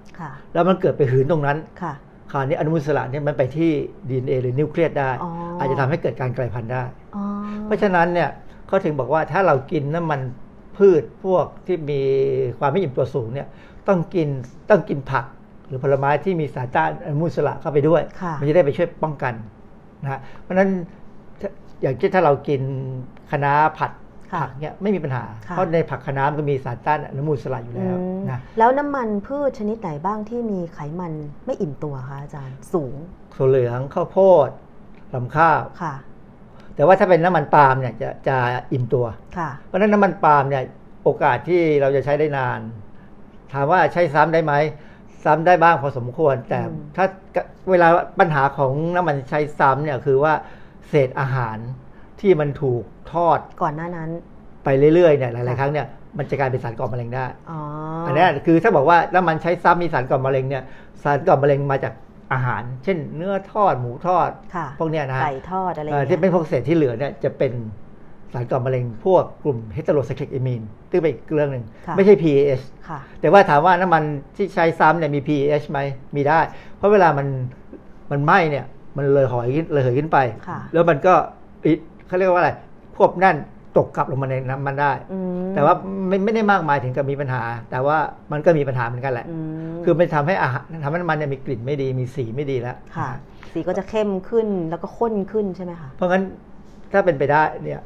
แล้วมันเกิดไปหืนตรงนั้นค่ะคราวนี้อนุมูลอิสระเนี่ยมันไปที่ DNA หรือนิวเคลียสได้อ๋อออาจจะทำให้เกิดการกลายพันธุ์ได้อ๋อเพราะฉะนั้นเนี่ยเขาถึงบอกว่าถ้าเรากินน้ำมันพืชพวกที่มีความไม่อิ่มตัวสูงเนี่ยต้องกินต้องกินผัก หรือผลไม้ที่มีสารต้านอนุมูลอิสระเข้าไปด้วยค่ะมันจะได้ไปช่วยป้องกันนะฮะเพราะฉะนั้นถ้าอย่างเช่นถ้าเรากินคะน้าผัดค่ะ ผักเนี่ยไม่มีปัญหาค่ะเพราะในผักคะน้ามันก็มีสารต้านอนุมูลอิสระอยู่อืแล้วมนะแล้วน้ำมันพืชชนิดไหนบ้างที่มีไขมันไม่อิ่มตัวคะอาจารย์สูงถั่วเหลืองข้าวโพดลำข้าวค่ะ แต่ว่าถ้าเป็นน้ำมันปาล์มเนี่ยจะจะอิ่มตัวค่ะเพราะฉะนั้นน้ำมันปาล์มเนี่ยโอกาสที่เราจะใช้ได้นาน ถามว่าใช้ซ้ำได้ไหมซ้ำได้บ้างพอสมควร แต่อืมถ้าเวลาปัญหาของน้ำมันใช้ซ้ำเนี่ยคือว่าเศษอาหาร ที่มันถูกทอดก่อนหน้านั้น ไปเรื่อยๆเนี่ยหลายค่ะๆครั้งเนี่ยมันจะกลายเป็นสารก่อมะเร็งได้อ๋ออัอันเนี้ยคือถ้าบอกว่าน้ำมันใช้ซ้ำมีสารก่อมะเร็งเนี่ยสารก่อมะเร็งมาจากอาหาร เช่น เนื้อทอดหมูทอดค่ะพวกเนี้ยนะฮะไก่ทอดอะไรอย่างเอ่อเงี้ที่เป็นยพวกเศษที่เหลือเนี่ยจะเป็นสารก่อมะเร็งพวกกลุ่มเฮตโรไซคลิกเอมีนซึ่งเป็นอีกเรื่องหนึ่งค่ะไม่ใช่ PAH ค่ะแต่ว่าถามว่าน้ำมันที่ใช้ซ้ำเนี่ยมี PAH ไหมมีได้ เพราะเวลามันมันไหม้เนี่ยมันเลยหอยขึ้นเลยเหยขึ้นไปค่ะแล้วมันก็อิ เขาเรียกว่าอะไรควบแน่นตกกลับลงมาในน้ำมันได้อืมแต่ว่าไม่ไม่ได้มากมายถึงกับมีปัญหา แต่ว่ามันก็มีปัญหาเหมือนกันแหละอืมคือมันทำให้อาหารทำให้น้ำมันเนี่ยมีกลิ่นไม่ดีมีสีไม่ดีแล้วค่ะ สีก็จะเข้มขึ้นแล้วก็ข้นขึ้นใช่ไหมคะเพราะงั้นถ้าเป็นไปได้เนี่ย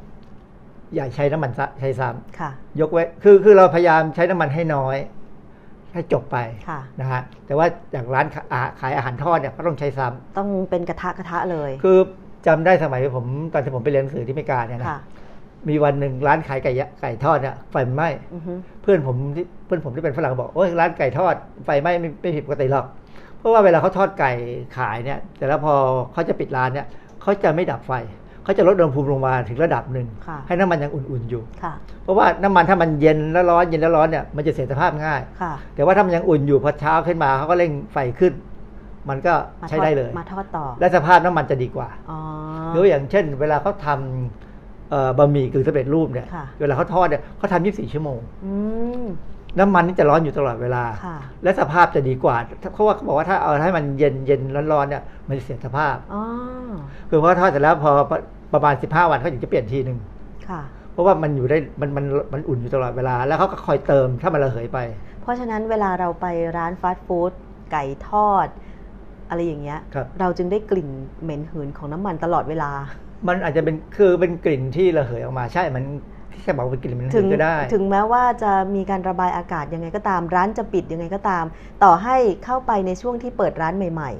อย่าใช้น้ำมันซะใช้ซ้ค่ะำยกไว้คือคือเราพยายามใช้น้ำมันให้น้อย ให้จบไปค่ะนะฮะแต่ว่าอย่างร้านขายขายอาหารทอดเนี่ยก็ต้องใช้ซ้ำต้องเป็นกระทะกระทะเลย คือ จำได้สมัยผมตอนที่ผมไปเรียนหนังสือที่อเมริกาเนี่ยนะค่ะมีวันหนึ่งร้านขายไก่ยะไก่ทอดเนี่ยไฟไหม้อือฮึเพื่อนผมที่เพื่อนผมที่เป็นฝรั่งบอกโอ้ยร้านไก่ทอดไฟไหม้ไม่ไม่ผิดปกติหรอก เพราะว่าเวลาเขาทอดไก่ขายเนี่ย แต่แล้วพอเขาจะปิดร้านเนี่ยเขาจะไม่ดับไฟเขาจะลดอุณหภูมิลงมาถึงระดับหนึ่งค่ะให้น้ำมันยังอุ่นๆอยู่ค่ะเพราะว่าน้ำมันถ้ามันเย็นแล้วร้อนเย็นแล้วร้อนเนี่ยมันจะเสียสภาพง่ายค่ะแต่ว่าถ้ามันยังอุ่นอยู่พอเช้าขึ้นมาเขาก็เร่งไฟขึ้น มันก็มาใช้ทอได้เลย มาทอดต่อ และสภาพน้ำมันจะดีกว่าอ๋อหรืออย่างเช่น เวลาเขาทำเอ่อบะหมี่กึ่งสำเร็จรูปเนี่ยค่ะเวลาเขาทอดเนี่ยเขาทำ24ชั่วโมงอืมน้ำมันนี่จะร้อนอยู่ตลอดเวลาค่ะและสภาพจะดีกว่าเพราะว่าเขาบอกว่าถ้าเอาให้มันเย็นเย็นร้อนๆเนี่ยมันจะเสียสภาพอ๋อคือเพราะทอดเสร็จแล้วพอประมาณ15วันเขาถึงจะเปลี่ยนทีหนึ่งค่ะเพราะว่ามันอยู่ได้มันมันมันอุ่นอยู่ตลอดเวลา แล้วเขาก็คอยเติมถ้ามันระเหยไป เพราะฉะนั้นเวลาเราไปร้านฟาสต์ฟู้ดไก่ทอด อะไรอย่างเงี้ยครับเราจึงได้กลิ่นเหม็นหืนของน้ำมันตลอดเวลา มันอาจจะเป็นคือเป็นกลิ่นที่ระเหยออกมาใช่ มันที่จะบอกว่าเป็นกลิ่นมันถึงก็ได้ ถึงแม้ว่าจะมีการระบายอากาศยังไงก็ตาม ร้านจะปิดยังไงก็ตาม ต่อให้เข้าไปในช่วงที่เปิดร้านใหม่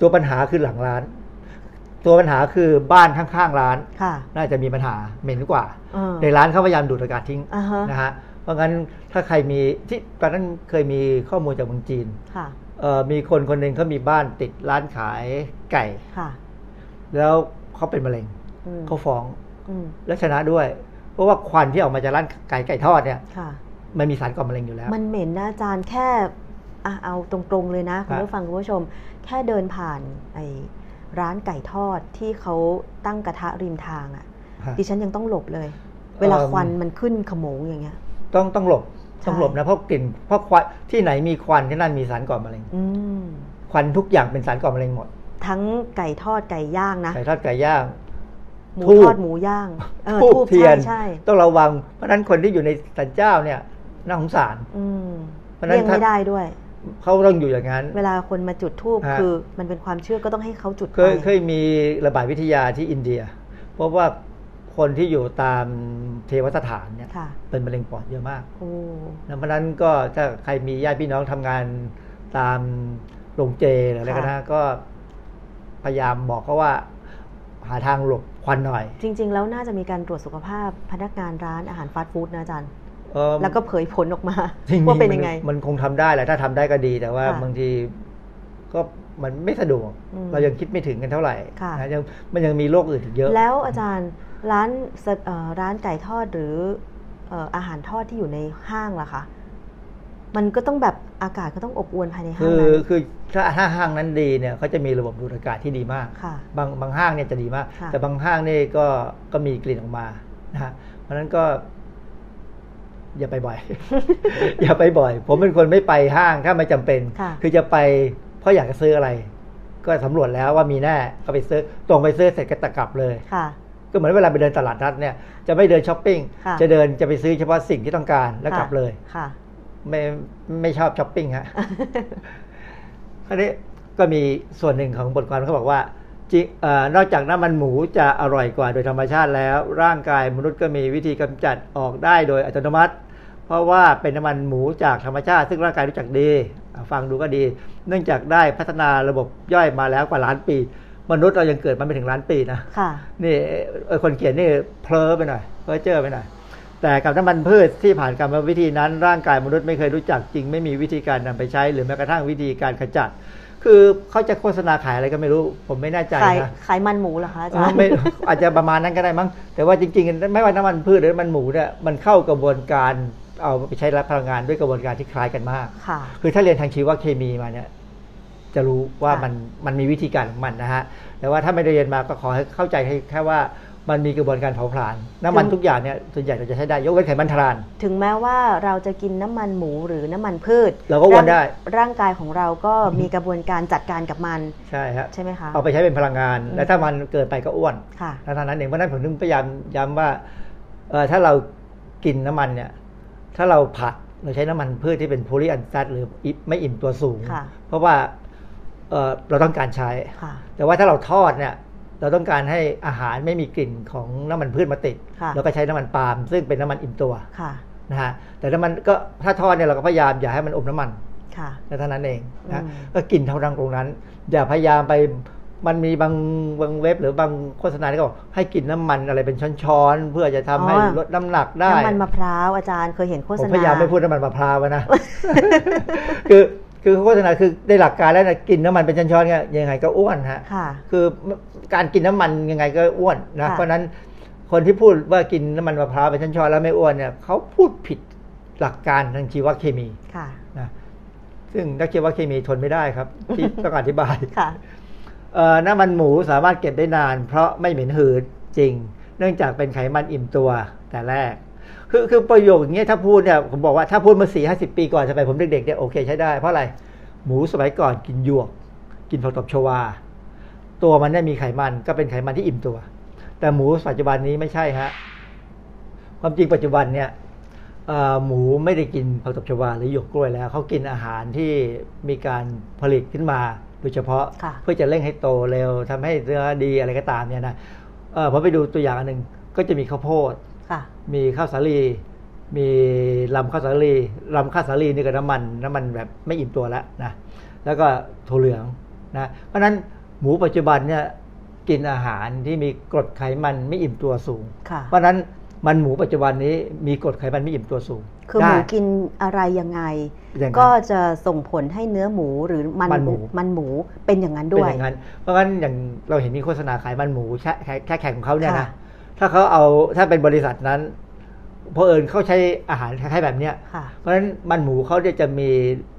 ตัวปัญหาคือหลังร้าน ตัวปัญหาคือบ้านข้างๆร้านๆค่ะน่าจะมีปัญหาเหม็นกว่าเออในร้านเขาพยายามดูดอากาศทิ้งอ่าฮะนะฮะ เพราะงั้นถ้าใครมีที่ตอนนั้นเคยมีข้อมูลจากเมืองจีนค่ะเอ่อ มีคนคนหนึ่งเขามีบ้านติดร้านขายไก่ค่ะ แล้วเขาเป็นมะเร็งอืมเขาฟ้องอืมแล้วชนะด้วย เพราะว่าควันที่ออกมาจากร้านไก่ไก่ทอดเนี่ยค่ะมันมีสารก่อมะเร็งอยู่แล้ว มันเหม็นนะอาจารย์แค่อะเอาตรงๆเลยนะคุณครับผู้ฟังคุณผู้ชม แค่เดินผ่านไอ้ร้านไก่ทอดที่เขาตั้งกระทะริมทางอะ่ะฮะดิฉันยังต้องหลบเลย เวลาเอิ่มควันมันขึ้นขโมงอย่างเงี้ย ต้องต้องหลบใช่ ต้องหลบนะเพราะกลิ่นเพราะควันที่ไหนมีควันที่นั่นมีสารก่อมะเร็งอืมควันทุกอย่างเป็นสารก่อมะเร็งหมด ทั้งไก่ทอดไก่ย่างนะไก่ทอดไก่ย่างหมูทูบทอดหมูย่างเออธูปธูปเทียนใช่ใช่ต้องระวัง เพราะฉะนั้นคนที่อยู่ในศาลเจ้าเนี่ยน่าสงสารอืมเพราะฉะนั้นเลี่ยงถ้าไม่ได้ด้วยเขาต้องอยู่อย่างนั้น้น เวลาคนมาจุดธูปฮะคือ มันเป็นความเชื่อก็ต้องให้เขาจุดเคยไปเคยมีระบาดวิทยาที่อินเดีย เพราะว่า คนที่อยู่ตามเทวสถานเนี่ยค่ะเป็นมะเร็งปอดเยอะมากโอ้แล้วเพราะฉะนั้นก็ถ้าใครมีญาติพี่น้องทำงานตามโรงเจหรืออะไรก็นะก็พยายามบอกเขาว่าหาทางหลบควันหน่อย จริง ๆ แล้วน่าจะมีการตรวจสุขภาพพนักงานร้านอาหารฟาสต์ฟู้ดนะอาจารย์เอ่อแล้วก็เผยผลออกมาจริงๆว่าเป็นยังไง มันมันคงทำได้แหละถ้าทำได้ก็ดีแต่ว่าค่ะบางทีก็มันไม่สะดวกอืมเรายังคิดไม่ถึงกันเท่าไหร่ค่ะนะยังมันยังมีโรคอื่นอีกเยอะ แล้วอาจารย์ ร้านสเอ่อร้านไก่ทอดหรือเอ่ออาหารทอดที่อยู่ในห้างล่ะคะมันก็ต้องแบบอากาศก็ต้องอบอวลภายในห้างคือนั้นคือถ้าถ้าห้างนั้นดีเนี่ยเขาจะมีระบบดูดอากาศที่ดีมากค่ะบางบางห้างเนี่ยจะดีมากค่ะแต่บางห้างนี่ก็ก็มีกลิ่นออกมานะฮะเพราะฉะนั้นก็ อย่าไปบ่อย อย่าไปบ่อย ผมเป็นคนไม่ไปห้างถ้าไม่จำเป็นค่ะอจะไปเพราะอยากจะซื้ออะไร ก็สำรวจแล้วว่ามีแน่ก็ไปซื้อตรงไปซื้อเสร็จก็ตะกลับเลยค่ะ ก็เหมือนเวลาไปเดินตลาดนัดเนี่ยจะไม่เดินช้อปปิ้งค่ะจะเดินจะไปซื้อเฉพาะสิ่งที่ต้องการแล้วกลับเลยค่ะไม่ไม่ชอบช้อปปิ้งฮะคราวนี้ก็มีส่วนหนึ่งของบทความเขาบอกว่าจริงเออนอกจากน้ำมันหมูจะอร่อยกว่าโดยธรรมชาติแล้ว ร่างกายมนุษย์ก็มีวิธีกำจัดออกได้โดยอัตโนมัติ เพราะว่าเป็นน้ำมันหมูจากธรรมชาติ ซึ่งร่างกายรู้จักดีอะฟังดูก็ดี เนื่องจากได้พัฒนาระบบย่อยมาแล้วกว่าล้านปี มนุษย์เรายังเกิดมาไม่ถึงล้านปีนะค่ะนี่เอ่อคนเขียนนี่เพลอไปหน่อยเพลอเจอไปหน่อยแต่กับน้ำมันพืชที่ผ่านกรรมวิธีนั้น ร่างกายมนุษย์ไม่เคยรู้จักจริง ไม่มีวิธีการนำไปใช้ หรือแม้กระทั่งวิธีการขจัด คือเขาจะโฆษณาขายอะไรก็ไม่รู้ ผมไม่แน่ใจขายนะขายมันหมูเหรอคะอาเอจารอย์ไม่อาจจะประมาณนั้นก็ได้มั้งแต่ว่าจริงๆ ไม่ว่าน้ำมันพืชหรือน้ำมันหมูเนี่ยมันเข้ากระบวนการเอาไปใช้รับพลังงานด้วยกระบวนการที่คล้ายกันมากค่ะคือถ้าเรียนทางชีวเคมีมาเนี่ย จะรู้ว่าค่ะมันมันมีวิธีการของมันนะฮะแต่ว่าถ้าไม่ได้เรียนมาก็ขอให้เข้าใจให้แค่ว่ามันมีกระบวนการเผาผลาญน้ำมันทุกอย่างเนี่ยส่วนใหญ่เราจะใช้ได้ยกเว้นไขมันทราน ถึงแม้ว่าเราจะกินน้ำมันหมูหรือน้ำมันพืช เราก็อ้วนได้ร่างร่างกายของเราก็มีกระบวนการจัดการกับมันใช่ฮะใช่ไหมคะเอาไปใช้เป็นพลังงานอืมและถ้ามันเกิดไปก็อ้วนค่ะเท่านั้นเองเพราะฉะนั้นผมถึงพยายามย้ำว่าเอ่อถ้าเรากินน้ำมันเนี่ยถ้าเราผัดเราใช้น้ำมันพืชที่เป็นโพลีอันซัตหรืออิไม่อิ่มตัวสูงค่ะเพราะว่า เอ่อเราต้องการใช้ค่ะแต่ว่าถ้าเราทอดเนี่ยเราต้องการให้อาหารไม่มีกลิ่นของน้ำมันพืชมาติดค่ะเราก็ใช้น้ำมันปาล์มซึ่งเป็นน้ำมันอิ่มตัวค่ะนะฮะแต่น้ำมันก็ถ้าทอดเนี่ยเราก็พยายามอย่าให้มันอมน้ำมันค่ะเท่านั้นเองนะอืมก็กินเท่านั้นตรงนั้น อย่าพยายามไปมันมีบางบางเว็บหรือบางโฆษณาที่เขาบอกให้กินน้ำมันอะไรเป็นช้อนๆ เพื่อจะทำให้ลดน้ำหนักได้ น้ำมันมะพร้าวอาจารย์เคยเห็นโฆผษมณาพยายามไม่พูดน้ำมันมะพร้าวนะ คือ คือโฆษณาคือในหลักการแล้วนะกินน้ำมันเป็นช้อนๆเนี่ยยังไงก็อ้วนฮะค่ะคือการกินน้ำมันยังไงก็อ้วนนะค่ะเพราะฉะนั้นคนที่พูดว่ากินน้ำมันมะพร้าวเป็นช้อนๆแล้วไม่อ้วนเนี่ยเขาพูดผิดหลักการทางชีวเคมีค่ะนะซึ่งนักชีวเคมีทนไม่ได้ครับ ที่ต้องอธิบายค่ะเอ่อน้ำมันหมูสามารถเก็บได้นาน เพราะไม่เหม็นหืดจริง เนื่องจากเป็นไขมันอิ่มตัวแต่แรก คือคือประโยคอย่างเงี้ยถ้าพูดเนี่ยผมบอกว่าถ้าพูดมาสี่ห้าสิบปีก่อนสมัยผมเด็กๆเนี่ยโอเคใช้ได้เพราะอะไรหมูสมัยก่อนกินหยวก กินผักตบชวา ตัวมันเนี่ยมีไขมันก็เป็นไขมันที่อิ่มตัว แต่หมูปัจจุบันนี้ไม่ใช่ฮะความจริงปัจจุบันเนี่ยเอ่อหมูไม่ได้กินผักตบชวาหรือหยวกกล้วยแล้วเขากินอาหารที่มีการผลิตขึ้นมาโดยเฉพาะค่ะเพื่อจะเร่งให้โตเร็วทำให้เนื้อดีอะไรก็ตามเนี่ยนะเออผมไปดูตัวอย่างอันหนึ่งก็จะมีข้าวโพดค่ะ มีข้าวสาลีมีลำข้าวสาลีลำข้าวสาลีนี่ก็น้ำมัน น้ำมันแบบไม่อิ่มตัวแล้วนะแล้วก็ถั่วเหลืองนะเพราะฉะนั้นหมูปัจจุบันเนี่ยกินอาหารที่มีกรดไขมันไม่อิ่มตัวสูงค่ะเพราะฉะนั้นมันหมูปัจจุบันนี้มีกรดไขมันไม่อิ่มตัวสูง คือหมูได้กินอะไรยังไงอย่างนั้นก็จะส่งผลให้เนื้อหมูหรือมันมันหมูมันหมูเป็นอย่างนั้นเป็นด้วยอย่างนั้นเพราะงั้นอย่างเราเห็นมีโฆษณาขายมันหมูแค่แค่แค่แข่งของเขาเนี่ยนะค่ะ ถ้าเขาเอาถ้าเป็นบริษัทนั้นเพอเอิญเขาใช้อาหารคล้ายๆแบบเนี้ยค่ะเพราะฉะนั้นมันหมูเขาเนี่ยจะมี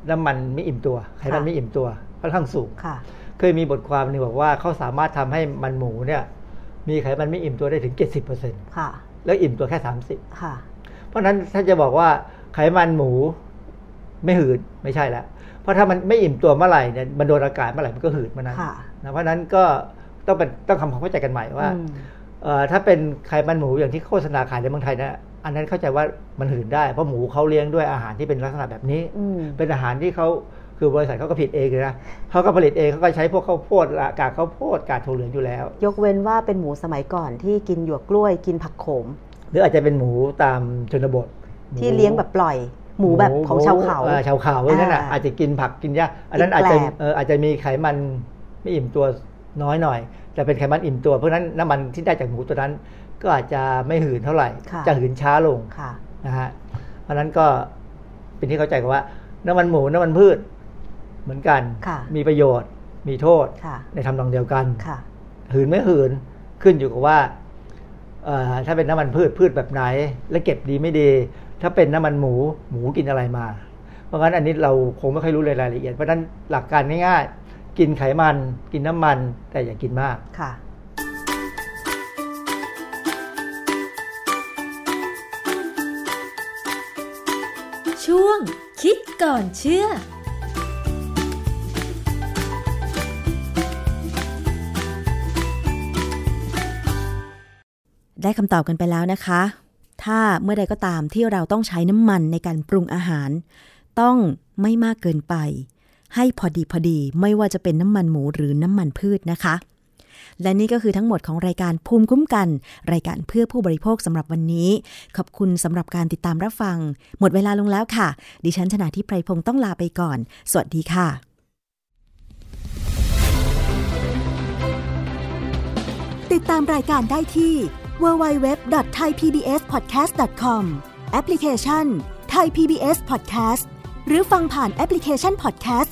น้ำมันไม่อิ่มตัวไขมันค่ะไม่อิ่มตัวค่อนข้างสูงค่ะเคยมีบทความหนึ่งบอกว่าเขาสามารถทำให้มันหมูเนี่ยมีไขมันไม่อิ่มตัวได้ถึง 70%ค่ะ แล้วอิ่มตัวแค่ค่ะ30เพราะฉะนั้นถ้าจะบอกว่าไขมันหมูไม่หืดไม่ใช่แล้วเพราะถ้ามันไม่อิ่มตัวเมื่อไหร่เนี่ยมันโดนอากาศเมื่อไหร่มันก็หืดเมื่อนั้นค่ะนะเพราะฉะนั้นก็ต้องเป็นต้องทำความเข้าใจกันใหม่ว่าอืมเอ่อ ถ้าเป็นไขมันหมูอย่างที่โฆษณาขายในเมืองไทยนะอันนั้นเข้าใจว่ามันหืนได้เพราะหมูเขาเลี้ยงด้วยอาหารที่เป็นลักษณะแบบนี้อืมเป็นอาหารที่เขาคือบริษัทเขาก็ผิดเองเลยนะเขาก็ผลิตเองเขาก็ใช้พวกข้าวโพดกากข้าวโพดกากถั่วเหลืองอยู่แล้ว ยกเว้นว่าเป็นหมูสมัยก่อนที่กินหยวกกล้วยกินผักโขม หรืออาจจะเป็นหมูตามชนบทหมูที่เลี้ยงแบบปล่อย หมูแบบของชาวเขาออชาวเขาเพราะฉะนั้นน่ะอ่าอาจจะกินผักกินหญ้าอันนั้นกินอาจจะแกลบเอออาจจะมีไขมันไม่อิ่มตัวน้อยหน่อย แต่เป็นไขมันอิ่มตัว เพราะฉะนั้นน้ำมันที่ได้จากหมูตัวนั้น ก็อาจจะไม่หืนเท่าไหร่ค่ะจะหืนช้าลงค่ะนะฮะเพราะนั้นก็เป็นที่เข้าใจกันว่า น้ำมันหมูน้ำมันพืช เหมือนกันค่ะมีประโยชน์ มีโทษค่ะในทำนองเดียวกันค่ะหืนไม่หืนขึ้นอยู่กับว่าเอ่อถ้าเป็นน้ำมันพืชพืชแบบไหน และเก็บดีไม่ดี ถ้าเป็นน้ำมันหมูหมูกินอะไรมา เพราะงั้นอันนี้เราคงไม่ค่อยรู้รายละเอียดเพราะฉะนั้นหลักการง่ายๆ กินไขมัน กินน้ำมัน แต่อย่ากินมากค่ะ ช่วงคิดก่อนเชื่อได้คำตอบกันไปแล้วนะคะ ถ้าเมื่อใดก็ตามที่เราต้องใช้น้ำมันในการปรุงอาหาร ต้องไม่มากเกินไป ให้พอดีพอดีไม่ว่าจะเป็นน้ำมันหมูหรือน้ำมันพืชนะคะ และนี่ก็คือทั้งหมดของรายการภูมิคุ้มกัน รายการเพื่อผู้บริโภคสำหรับวันนี้ ขอบคุณสำหรับการติดตามรับฟัง หมดเวลาลงแล้วค่ะ ดิฉันชนะทิพไพรพงศ์ต้องลาไปก่อน สวัสดีค่ะ ติดตามรายการได้ที่ www.thaipbspodcast.com แอปพลิเคชัน Thai PBS Podcast หรือฟังผ่านแอปพลิเคชัน Podcast